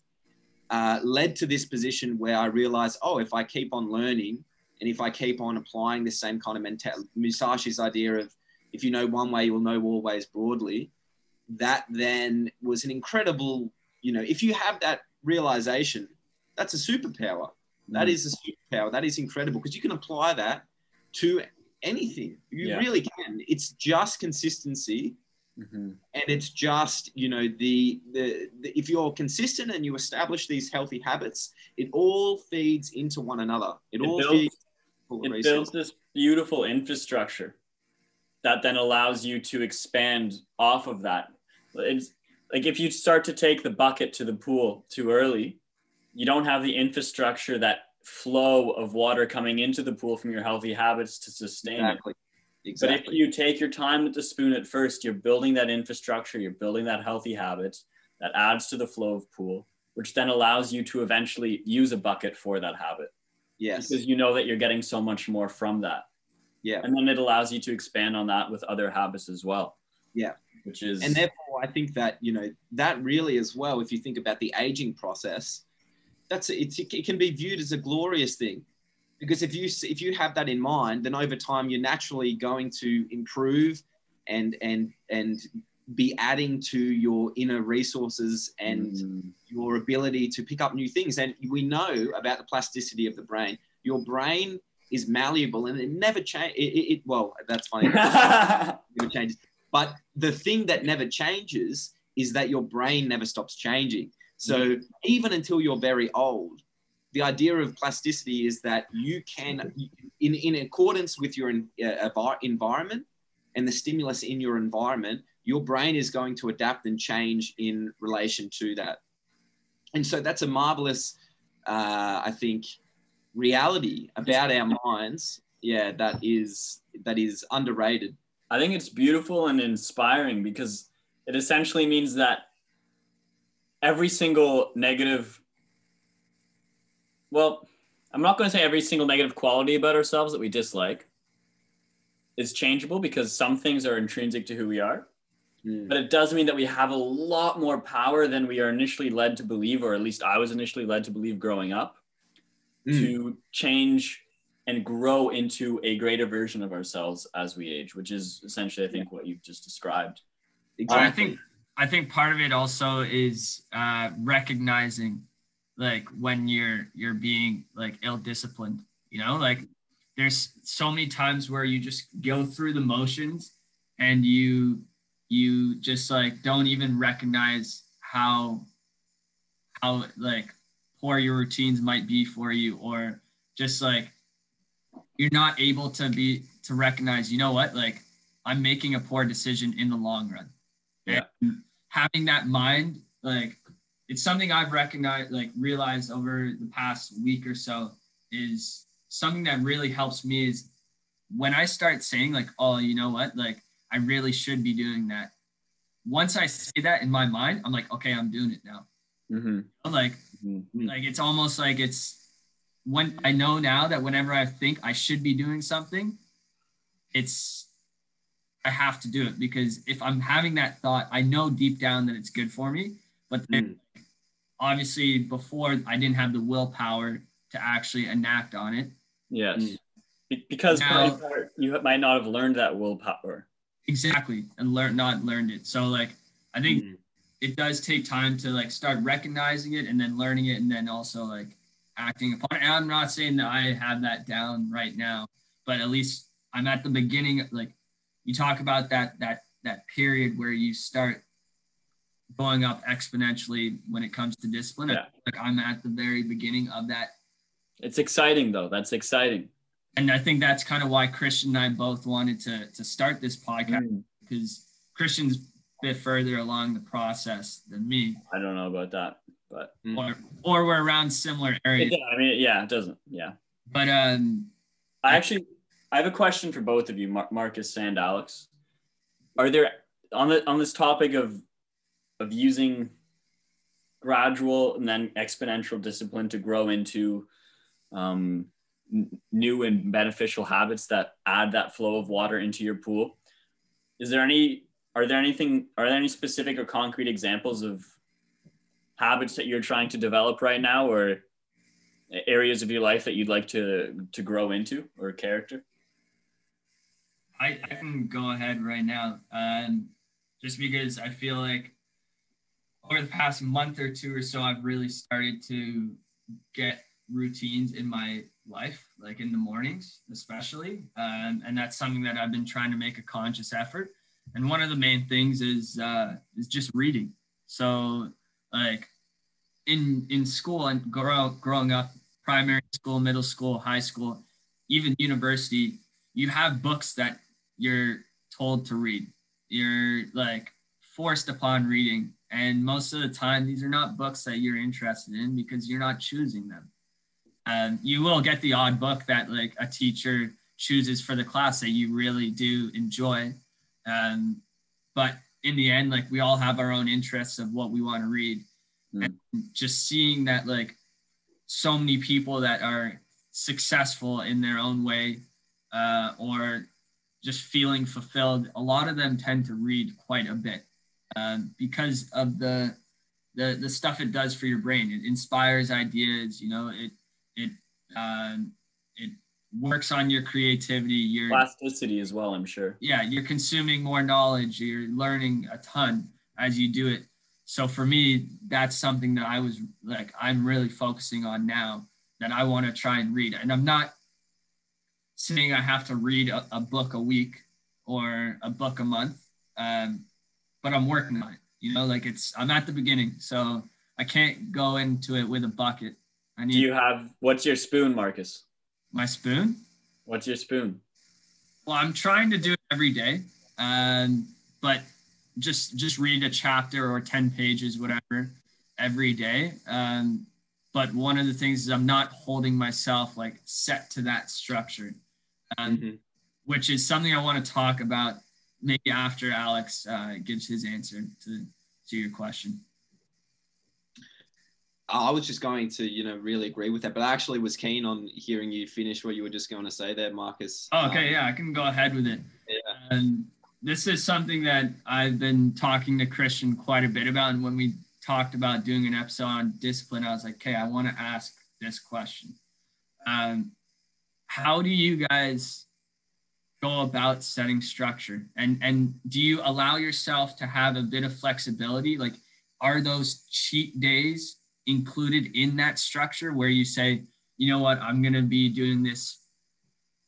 uh, led to this position where I realized, oh, if I keep on learning and if I keep on applying the same kind of mentality, Musashi's idea of if you know one way, you'll know all ways broadly, that then was an incredible, you know, if you have that realization, that's a superpower. That mm. is a superpower. That is incredible because you can apply that to anything. You yeah. really can. It's just consistency Mhm. and it's just you know the, the the if you're consistent and you establish these healthy habits it all feeds into one another it, It all builds- feeds it resources. builds this beautiful infrastructure that then allows you to expand off of that. It's like if you start to take the bucket to the pool too early, you don't have the infrastructure, that flow of water coming into the pool from your healthy habits to sustain it. exactly But if you take your time with the spoon at first, you're building that infrastructure, you're building that healthy habit that adds to the flow of pool, which then allows you to eventually use a bucket for that habit yes because you know that you're getting so much more from that. yeah And then it allows you to expand on that with other habits as well. Yeah. Which is and therefore i think that you know that really as well if you think about the aging process that's it's, it can be viewed as a glorious thing. Because if you if you have that in mind then over time you're naturally going to improve and and and be adding to your inner resources and Mm, your ability to pick up new things. And we know about the plasticity of the brain. Your brain is malleable and it never change it, it, it- well that's funny. Never changes. But the thing that never changes is that your brain never stops changing. So even until you're very old, the idea of plasticity is that you can, in, in accordance with your uh, environment and the stimulus in your environment, your brain is going to adapt and change in relation to that. And so that's a marvelous, uh, I think, reality about our minds. Yeah, that is that is underrated. I think it's beautiful and inspiring because it essentially means that every single negative, well, I'm not going to say every single negative quality about ourselves that we dislike is changeable because some things are intrinsic to who we are. Mm. But it does mean that we have a lot more power than we are initially led to believe, or at least I was initially led to believe growing up, Mm. to change and grow into a greater version of ourselves as we age, which is essentially, I think, what you've just described. I think I think part of it also is uh, recognizing like when you're you're being like ill disciplined. You know, like there's so many times where you just go through the motions and you you just like don't even recognize how how like poor your routines might be for you or just like you're not able to be to recognize you know what like i'm making a poor decision in the long run Yeah. and having that mind like it's something i've recognized like realized over the past week or so is something that really helps me is when i start saying like oh you know what like i really should be doing that once i say that in my mind i'm like okay i'm doing it now Mm-hmm. Like Mm. like it's almost like it's when I know now that whenever I think I should be doing something, it's I have to do it because if I'm having that thought, I know deep down that it's good for me. But then obviously before I didn't have the willpower to actually enact on it. Yes. Mm. Be- because Now- you might not have learned that willpower. Exactly. And learn not learned it. So like I think Mm. it does take time to like start recognizing it and then learning it and then also like acting upon it. And I'm not saying that I have that down right now, but at least I'm at the beginning. Like you talk about that that that period where you start going up exponentially when it comes to discipline. Yeah. like I'm at the very beginning of that. It's exciting though. That's exciting. And I think that's kind of why Christian and I both wanted to to start this podcast Mm. because Christian's a bit further along the process than me. I don't know about that, but or or we're around similar it, areas. I mean, yeah, it doesn't. Yeah. But um, I actually, I have a question for both of you, Mar- Marcus and Alex. Are there on the on this topic of of using gradual and then exponential discipline to grow into um, n- new and beneficial habits that add that flow of water into your pool? Is there any? Are there anything? Are there any specific or concrete examples of habits that you're trying to develop right now, or areas of your life that you'd like to to grow into or character? I, I can go ahead right now. Um, just because I feel like over the past month or two or so, I've really started to get routines in my life, like in the mornings, especially. Um, and that's something that I've been trying to make a conscious effort. and one of the main things is uh, is just reading. So like in in school and grow, growing up, primary school, middle school, high school, even university, you have books that you're told to read. You're like forced upon reading. And most of the time, these are not books that you're interested in because you're not choosing them. Um, you will get the odd book that like a teacher chooses for the class that you really do enjoy. Um, but in the end, like we all have our own interests of what we want to read. Mm. And just seeing that like so many people that are successful in their own way uh, or just feeling fulfilled, a lot of them tend to read quite a bit um, because of the, the the stuff it does for your brain. It inspires ideas. You know, it it um, it works on your creativity. Your plasticity as well. I'm sure. Yeah, you're consuming more knowledge. You're learning a ton as you do it. So for me, that's something that I was like, I'm really focusing on now that I want to try and read. And I'm not saying I have to read a, a book a week or a book a month. Um, but I'm working on it. You know, like it's I'm at the beginning, so I can't go into it with a bucket. I need. Do you have what's your spoon, Marcus? My spoon. What's your spoon? Well, I'm trying to do it every day, um, but just just read a chapter or ten pages, whatever, every day. Um, but one of the things is I'm not holding myself like set to that structure, um, mm-hmm. which is something I want to talk about maybe after Alex uh, gives his answer to, to your question. I was just going to, you know, really agree with that, but I actually was keen on hearing you finish what you were just going to say there, Marcus. Oh, okay, um, yeah, I can go ahead with it. Yeah. And this is something that I've been talking to Christian quite a bit about. And when we talked about doing an episode on discipline, I was like, okay, I want to ask this question. Um, how do you guys go about setting structure? And and do you allow yourself to have a bit of flexibility? Like are those cheat days included in that structure where you say you know what? I'm going to be doing this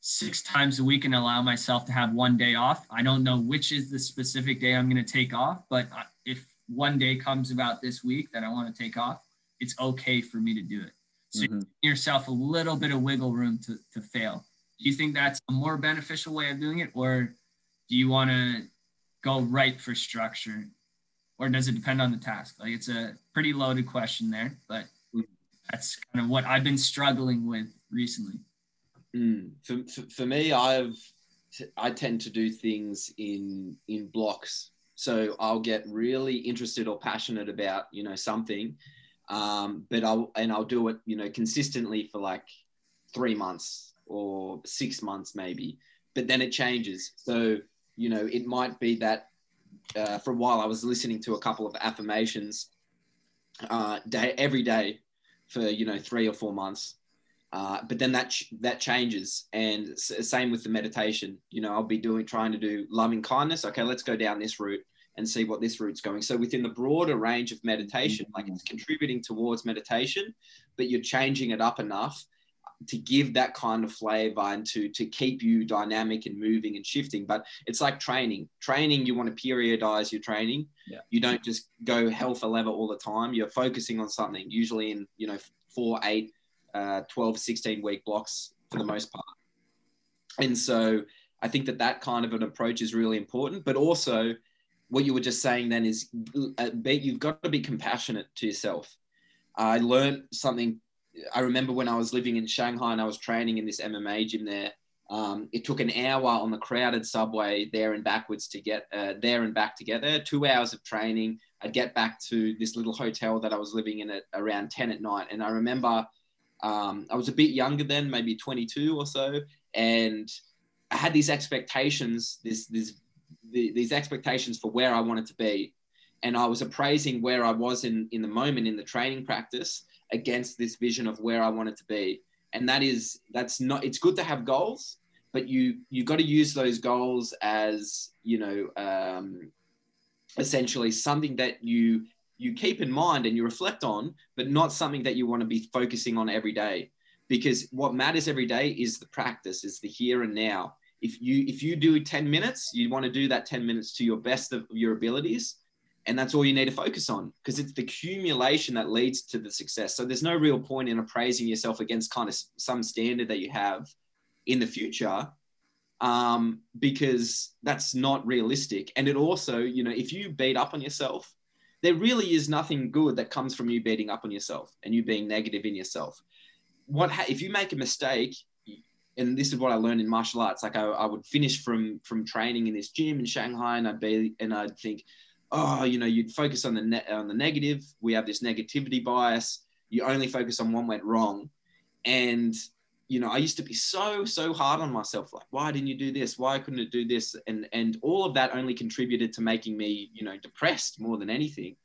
six times a week and allow myself to have one day off. I don't know which is the specific day i'm going to take off but uh, if one day comes about this week that i want to take off it's okay for me to do it so mm-hmm. yourself a little bit of wiggle room to, to fail. Do you think that's a more beneficial way of doing it or do you want to go right for structure? Or does it depend on the task? Like it's a pretty loaded question there but that's kind of what i've been struggling with recently. Mm. for, for, for me i've i tend to do things in in blocks. So i'll get really interested or passionate about you know something um, but i'll and i'll do it you know consistently for like three months or six months maybe, but then it changes. So, you know, it might be that uh, for a while I was listening to a couple of affirmations uh, day every day for you know three or four months. Uh, but then that ch- that changes, and s- same with the meditation. You know, I'll be doing trying to do loving kindness. Okay, let's go down this route and see what this route's going. So within the broader range of meditation, like it's contributing towards meditation, but you're changing it up enough to give that kind of flavor and to to keep you dynamic and moving and shifting. But it's like training. Training you want to periodize your training. Yeah. you don't just go hell for leather all the time. You're focusing on something usually in you know four eight uh, 12 16 week blocks for the most part. And so i think that that kind of an approach is really important but also what you were just saying then is uh, you've got to be compassionate to yourself i learned something I remember when I was living in Shanghai and I was training in this MMA gym there. Um, it took an hour on the crowded subway there and backwards to get uh, there and back together. Two hours of training. I'd get back to this little hotel that I was living in at around 10 at night. And I remember um, I was a bit younger then, maybe 22 or so. And I had these expectations, this, this, the, these expectations for where I wanted to be. And I was appraising where I was in, in the moment in the training practice against this vision of where I wanted to be. And that is that's not it's good to have goals, but you you got to use those goals as you know um, essentially something that you you keep in mind and you reflect on, but not something that you want to be focusing on every day. Because what matters every day is the practice, is the here and now. If you if you do 10 minutes you want to do that 10 minutes to your best of your abilities and that's all you need to focus on because it's the accumulation that leads to the success. So there's no real point in appraising yourself against kind of some standard that you have in the future um, because that's not realistic. And it also you know if you beat up on yourself there really is nothing good that comes from you beating up on yourself and you being negative in yourself. What ha- if you make a mistake and this is what I learned in martial arts. Like I, I would finish from from training in this gym in Shanghai, and I'd be and I'd think, oh, you know, you'd focus on the net on the negative. We have this negativity bias. You only focus on what went wrong, and you know, I used to be so so hard on myself. Like, why didn't you do this? Why couldn't it do this? And and all of that only contributed to making me, you know, depressed more than anything.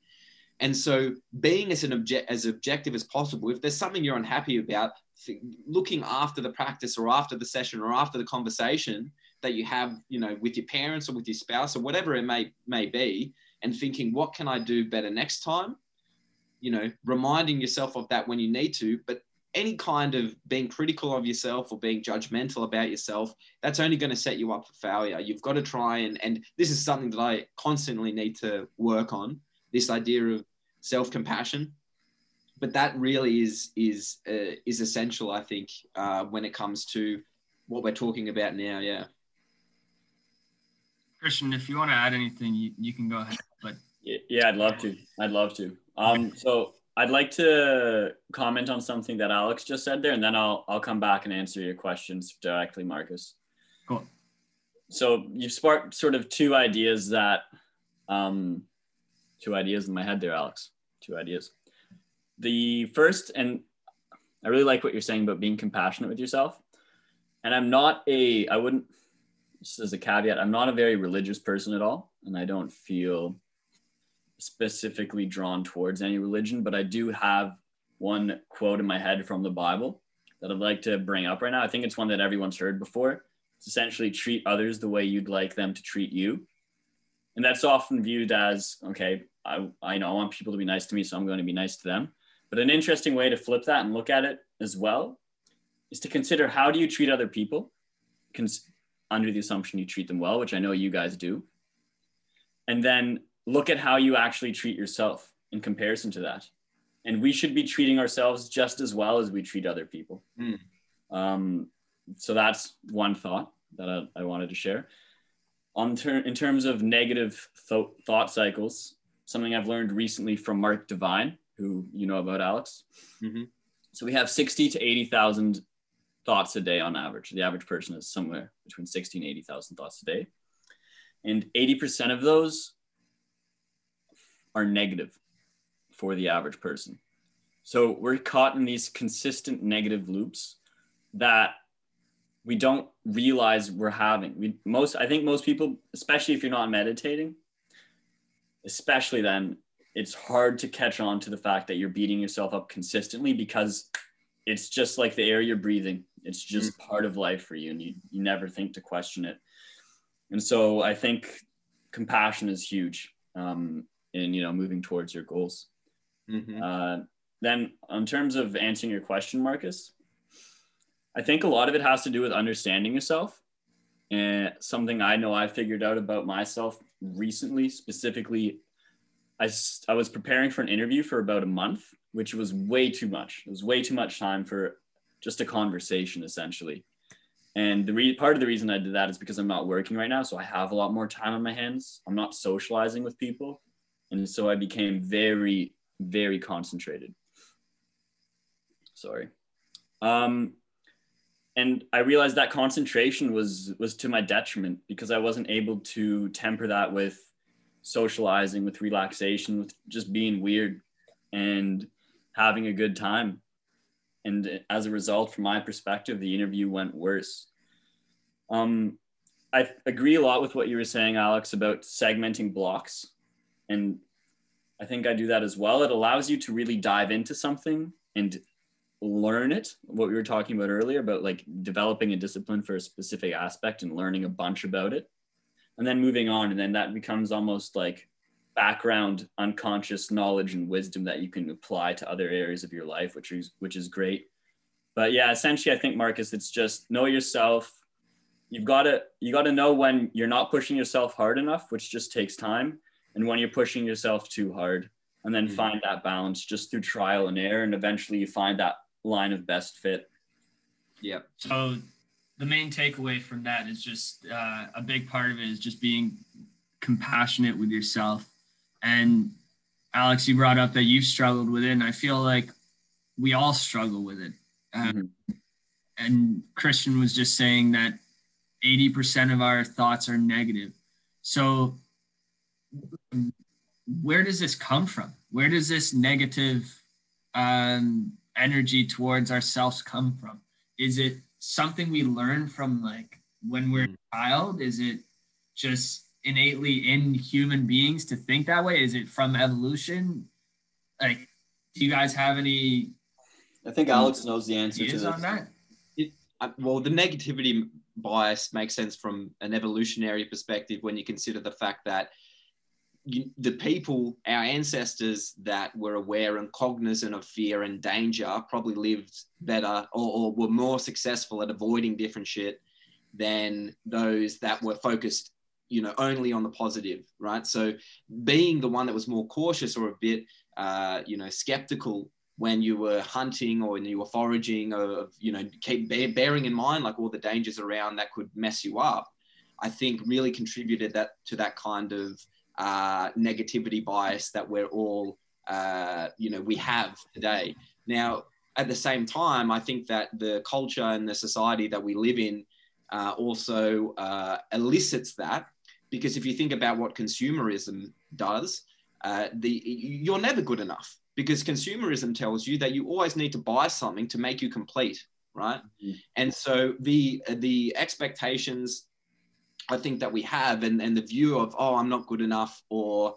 And so, being as an object as objective as possible. If there's something you're unhappy about, looking after the practice or after the session or after the conversation that you have, you know, with your parents or with your spouse or whatever it may may be, and thinking, what can I do better next time? You know, reminding yourself of that when you need to, but any kind of being critical of yourself or being judgmental about yourself, that's only going to set you up for failure. You've got to try and and this is something that I constantly need to work on. This idea of self-compassion but that really is is uh, is essential, I think, uh, when it comes to what we're talking about now. Yeah. Christian, if you want to add anything, you, you can go ahead. But yeah, I'd love to. I'd love to. Um, so I'd like to comment on something that Alex just said there, and then I'll I'll come back and answer your questions directly, Marcus. Cool. So you've sparked sort of two ideas that, um, two ideas in my head there, Alex. Two ideas the first, and I really like what you're saying about being compassionate with yourself. And I'm not a, I wouldn't, just as a caveat, I'm not a very religious person at all. And I don't feel specifically drawn towards any religion, but I do have one quote in my head from the Bible that I'd like to bring up right now. I think it's one that everyone's heard before. It's essentially treat others the way you'd like them to treat you. And that's often viewed as okay, I, I know I want people to be nice to me, so I'm going to be nice to them. But an interesting way to flip that and look at it as well is to consider how do you treat other people Cons- under the assumption you treat them well, which I know you guys do. And then look at how you actually treat yourself in comparison to that. And we should be treating ourselves just as well as we treat other people. Mm. Um, so that's one thought that I, I wanted to share. On ter- in terms of negative th- thought cycles, something I've learned recently from Mark Divine, who you know about, Alex. Mm-hmm. So we have 60 to 80,000 thoughts a day on average. The average person is somewhere between 60 and 80,000 thoughts a day. And 80% of those are negative for the average person. So we're caught in these consistent negative loops that we don't realize we're having. We most I think most people, especially if you're not meditating, especially then it's hard to catch on to the fact that you're beating yourself up consistently because it's just like the air you're breathing. It's just mm-hmm. part of life for you, and you, you never think to question it. And so I think compassion is huge um, in you know moving towards your goals. Mm-hmm. Uh, then, in terms of answering your question, Marcus, I think a lot of it has to do with understanding yourself. And something I know I figured out about myself recently, specifically I, I was preparing for an interview for about a month, which was way too much. It was way too much time for just a conversation, essentially. And the re- part of the reason I did that is because I'm not working right now. So I have a lot more time on my hands. I'm not socializing with people. And so I became very, very concentrated. Sorry. Um, and I realized that concentration was was to my detriment because I wasn't able to temper that with socializing, with relaxation, with just being weird and having a good time. And as a result, from my perspective, the interview went worse. Um, I agree a lot with what you were saying, Alex, about segmenting blocks. And I think I do that as well. It allows you to really dive into something and learn it. What we were talking about earlier about like developing a discipline for a specific aspect and learning a bunch about it and then moving on and then that becomes almost like background unconscious knowledge and wisdom that you can apply to other areas of your life which is which is great but yeah essentially i think marcus it's just know yourself you've got to you got to know when you're not pushing yourself hard enough which just takes time and when you're pushing yourself too hard and then Mhm. find that balance just through trial and error and eventually you find that line of best fit Yeah. So the main takeaway from that is just uh, a big part of it is just being compassionate with yourself. And Alex, you brought up that you've struggled with it, and I feel like we all struggle with it. Uh, Mhm. And Christian was just saying that 80% of our thoughts are negative. So where does this come from? Where does this negative um, energy towards ourselves come from? Is it something we learn from like when we're a child? Is it just innately in human beings to think that way? Is it from evolution? Like, do you guys have any i think alex knows the answer to ideas on that? Uh, well, the negativity bias makes sense from an evolutionary perspective when you consider the fact that the people, our ancestors that were aware and cognizant of fear and danger, probably lived better or, or were more successful at avoiding different shit than those that were focused, you know, only on the positive, right? So, being the one that was more cautious or a bit, uh, you know, skeptical when you were hunting or when you were foraging of you know keep bear, bearing in mind like all the dangers around that could mess you up i think really contributed that to that kind of uh, negativity bias that we're all uh, you know we have today now at the same time i think that the culture and the society that we live in uh, also uh, elicits that because if you think about what consumerism does uh, the you're never good enough because consumerism tells you that you always need to buy something to make you complete right Mhm. and so the the expectations i think that we have and, and the view of oh i'm not good enough or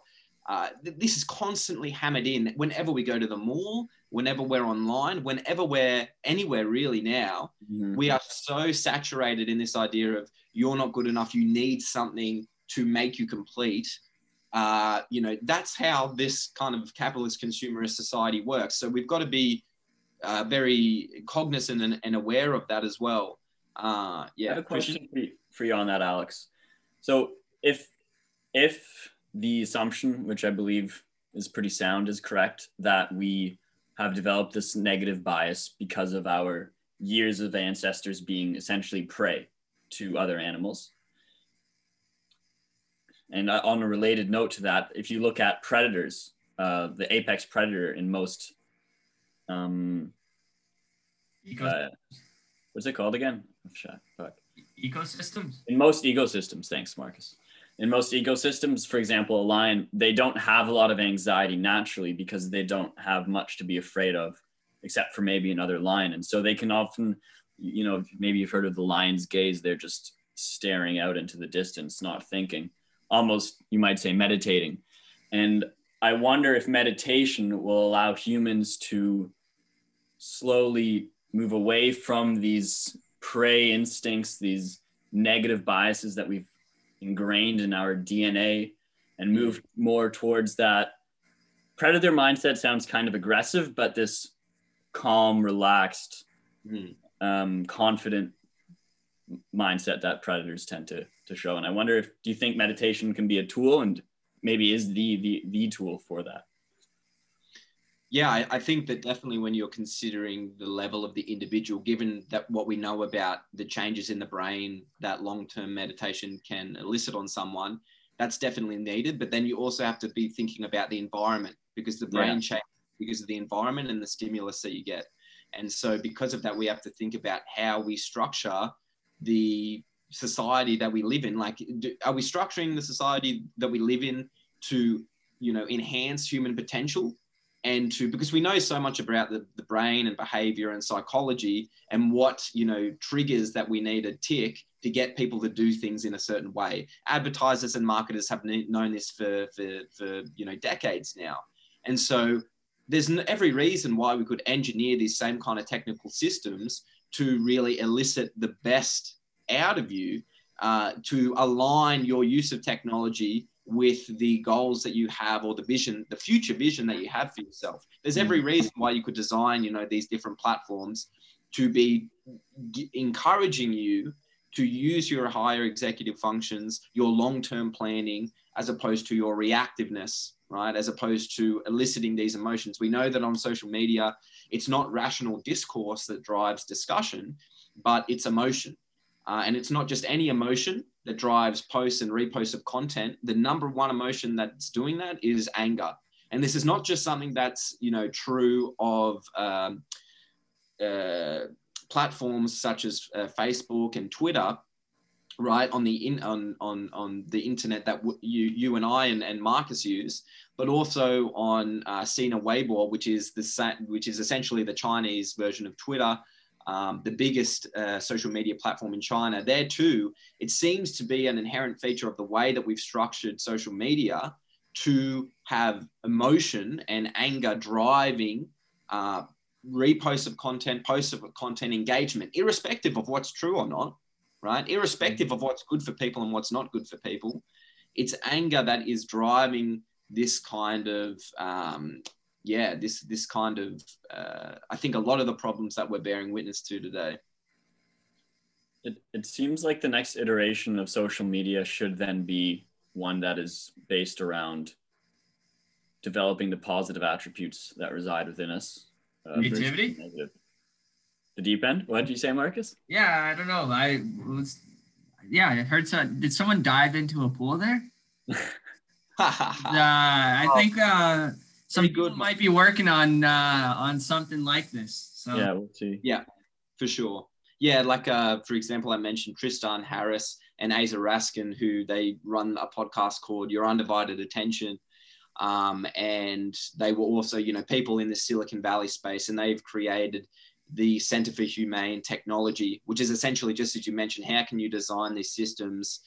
uh, th- this is constantly hammered in whenever we go to the mall whenever we're online whenever we're anywhere really now. Mhm. we are so saturated in this idea of you're not good enough you need something to make you complete. Uh, you know that's how this kind of capitalist consumerist society works. So we've got to be uh, very cognizant and, and aware of that as well. Uh, I yeah have a question for you, for you on that, Alex. So if if the assumption, which I believe is pretty sound, is correct, that we have developed this negative bias because of our years of ancestors being essentially prey to other animals. And uh, on a related note to that, if you look at predators, uh, the apex predator in most, um, uh, what's it called again? Oh, fuck ecosystems. in most ecosystems thanks marcus. In most ecosystems for example a lion they don't have a lot of anxiety naturally because they don't have much to be afraid of except for maybe another lion. And so they can often you know maybe you've heard of the lion's gaze. They're just staring out into the distance not thinking. Almost you might say meditating. And i wonder if meditation will allow humans to slowly move away from these prey instincts, these negative biases that we've ingrained in our DNA, and move more towards that predator mindset. Sounds kind of aggressive, but this calm, relaxed, Mhm. um, confident mindset that predators tend to to show. And I wonder if do you think meditation can be a tool, and maybe is the the the tool for that? Yeah I, I think that definitely when you're considering the level of the individual given that what we know about the changes in the brain that long-term meditation can elicit on someone that's definitely needed. But then you also have to be thinking about the environment because the brain Yeah. changes because of the environment and the stimulus that you get. And so because of that we have to think about how we structure the society that we live in. Like do, are we structuring the society that we live in to you know enhance human potential and to because we know so much about the, the brain and behavior and psychology and what you know triggers that we need a tick to get people to do things in a certain way. Advertisers and marketers have known this for for, for you know decades now. And so there's every reason why we could engineer these same kind of technical systems to really elicit the best out of you uh, to align your use of technology with the goals that you have or the vision the future vision that you have for yourself there's mm. every reason why you could design you know these different platforms to be g- encouraging you to use your higher executive functions, your long term planning, as opposed to your reactiveness, right? As opposed to eliciting these emotions. We know that on social media, it's not rational discourse that drives discussion, but it's emotion. Uh, and it's not just any emotion that drives posts and reposts of content. The number one emotion that's doing that is anger. And this is not just something that's you know true of um, uh, platforms such as uh, Facebook and Twitter, right on the in on on on the internet that w- you you and I and, and Marcus use, but also on uh, Sina Weibo, which is the sa- which is essentially the Chinese version of Twitter. Um, the biggest uh, social media platform in China. There too, it seems to be an inherent feature of the way that we've structured social media to have emotion and anger driving uh, reposts of content, posts of content, engagement, irrespective of what's true or not right? Irrespective of what's good for people and what's not good for people, it's anger that is driving this kind of um, yeah this this kind of uh, I think a lot of the problems that we're bearing witness to today. It, it seems like the next iteration of social media should then be one that is based around developing the positive attributes that reside within us. Uh, Creativity? The deep end. What did you say, Marcus? Yeah, I don't know. I was, yeah, I heard. So, did someone dive into a pool there? uh, I think uh, some good people might be working on uh, on something like this. So yeah, we'll see. Yeah, for sure. Yeah, like uh, for example, I mentioned Tristan Harris and Aza Raskin, who they run a podcast called Your Undivided Attention. Um, and they were also, you know, people in the Silicon Valley space, and they've created the Center for Humane Technology, which is essentially just as you mentioned, how can you design these systems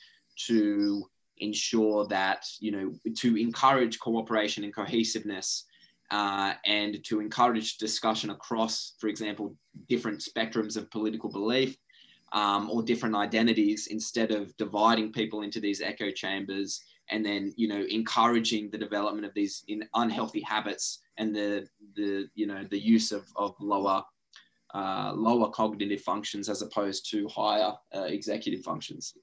to ensure that, you know, to encourage cooperation and cohesiveness uh, and to encourage discussion across, for example, different spectrums of political belief um, or different identities instead of dividing people into these echo chambers and then, you know, encouraging the development of these unhealthy habits and the, the you know, the use of, of lower uh, lower cognitive functions as opposed to higher uh, executive functions.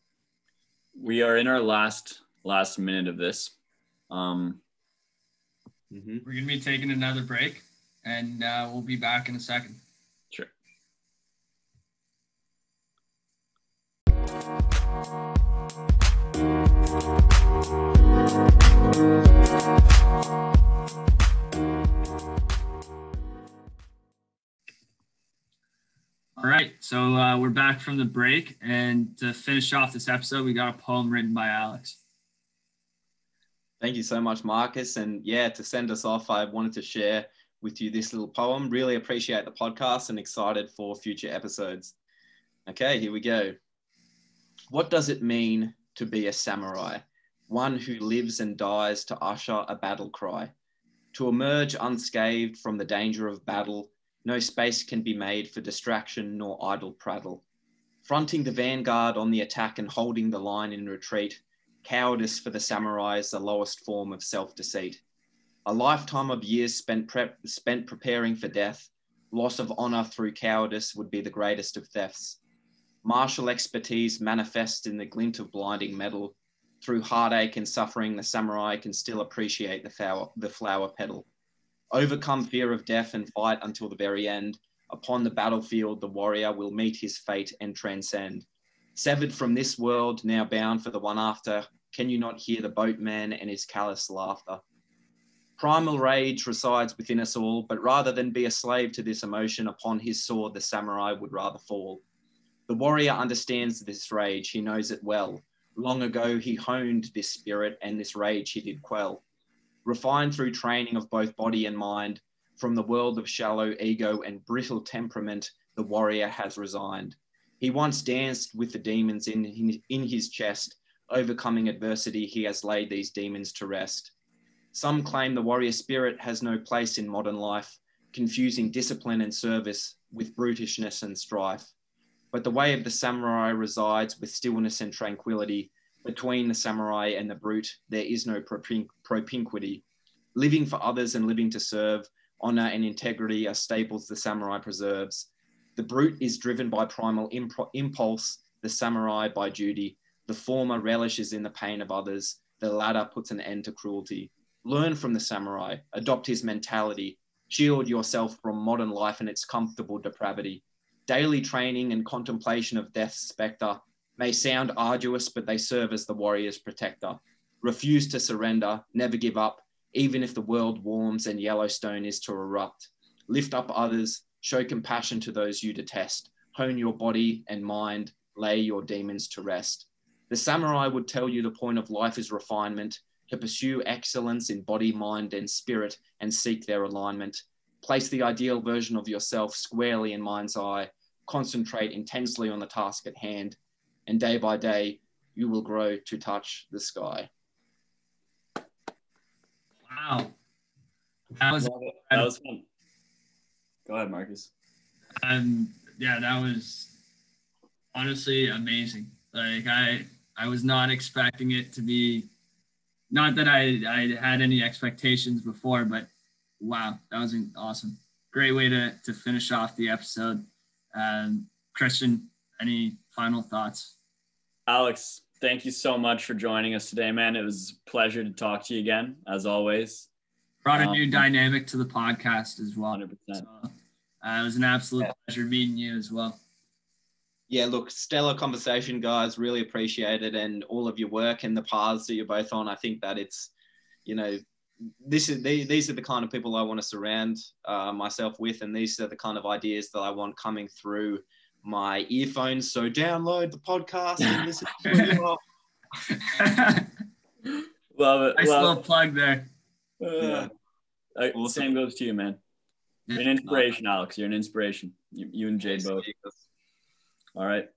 We are in our last last minute of this. Um, mm-hmm. We're gonna be taking another break, and uh, we'll be back in a second. Sure. All right, so uh, we're back from the break, and to finish off this episode, we got a poem written by Alex. Thank you so much, Marcus. And yeah, to send us off, I wanted to share with you this little poem. Really appreciate the podcast and excited for future episodes. Okay, here we go. What does it mean to be a samurai? One who lives and dies to usher a battle cry, to emerge unscathed from the danger of battle no space can be made for distraction nor idle prattle. Fronting the vanguard on the attack and holding the line in retreat, cowardice for the samurai is the lowest form of self deceit. A lifetime of years spent, prep, spent preparing for death, loss of honor through cowardice would be the greatest of thefts. Martial expertise manifests in the glint of blinding metal. Through heartache and suffering, the samurai can still appreciate the flower, the flower petal overcome fear of death and fight until the very end. Upon the battlefield, the warrior will meet his fate and transcend. Severed from this world, now bound for the one after, can you not hear the boatman and his callous laughter? Primal rage resides within us all, but rather than be a slave to this emotion, upon his sword the samurai would rather fall. The warrior understands this rage, he knows it well. Long ago he honed this spirit, and this rage he did quell refined through training of both body and mind, from the world of shallow ego and brittle temperament, the warrior has resigned. He once danced with the demons in, in, his chest. Overcoming adversity, he has laid these demons to rest. Some claim the warrior spirit has no place in modern life, confusing discipline and service with brutishness and strife. But the way of the samurai resides with stillness and tranquility, between the samurai and the brute, there is no propinquity. Living for others and living to serve, honor and integrity are staples the samurai preserves. The brute is driven by primal impulse, the samurai by duty. The former relishes in the pain of others, the latter puts an end to cruelty. Learn from the samurai, adopt his mentality, shield yourself from modern life and its comfortable depravity. Daily training and contemplation of death's spectre may sound arduous, but they serve as the warrior's protector. Refuse to surrender, never give up, even if the world warms and Yellowstone is to erupt. Lift up others, show compassion to those you detest, hone your body and mind, lay your demons to rest. The samurai would tell you the point of life is refinement, to pursue excellence in body, mind, and spirit and seek their alignment. Place the ideal version of yourself squarely in mind's eye, concentrate intensely on the task at hand, and day by day, you will grow to touch the sky. Wow. That was, that was fun. Go ahead, Marcus. um, yeah, that was honestly amazing. Like I, I was not expecting it to be, not that I, I had any expectations before, but wow, that was awesome. Great way to, to finish off the episode. Um, Christian, any final thoughts? Alex, thank you so much for joining us today, man. It was a pleasure to talk to you again, as always. Brought a new um, dynamic to the podcast as well. 100%. So, uh, it was an absolute yeah. pleasure meeting you as well. Yeah, look, stellar conversation, guys. Really appreciate it, and all of your work and the paths that you're both on. I think that it's, you know, this is these are the kind of people I want to surround uh, myself with, and these are the kind of ideas that I want coming through my earphones. So download the podcast and listen to it. love it. Nice love little plug there. Uh, yeah. awesome. Same goes to you, man. You're an inspiration, Alex. You're an inspiration. You, you and Jade both. All right.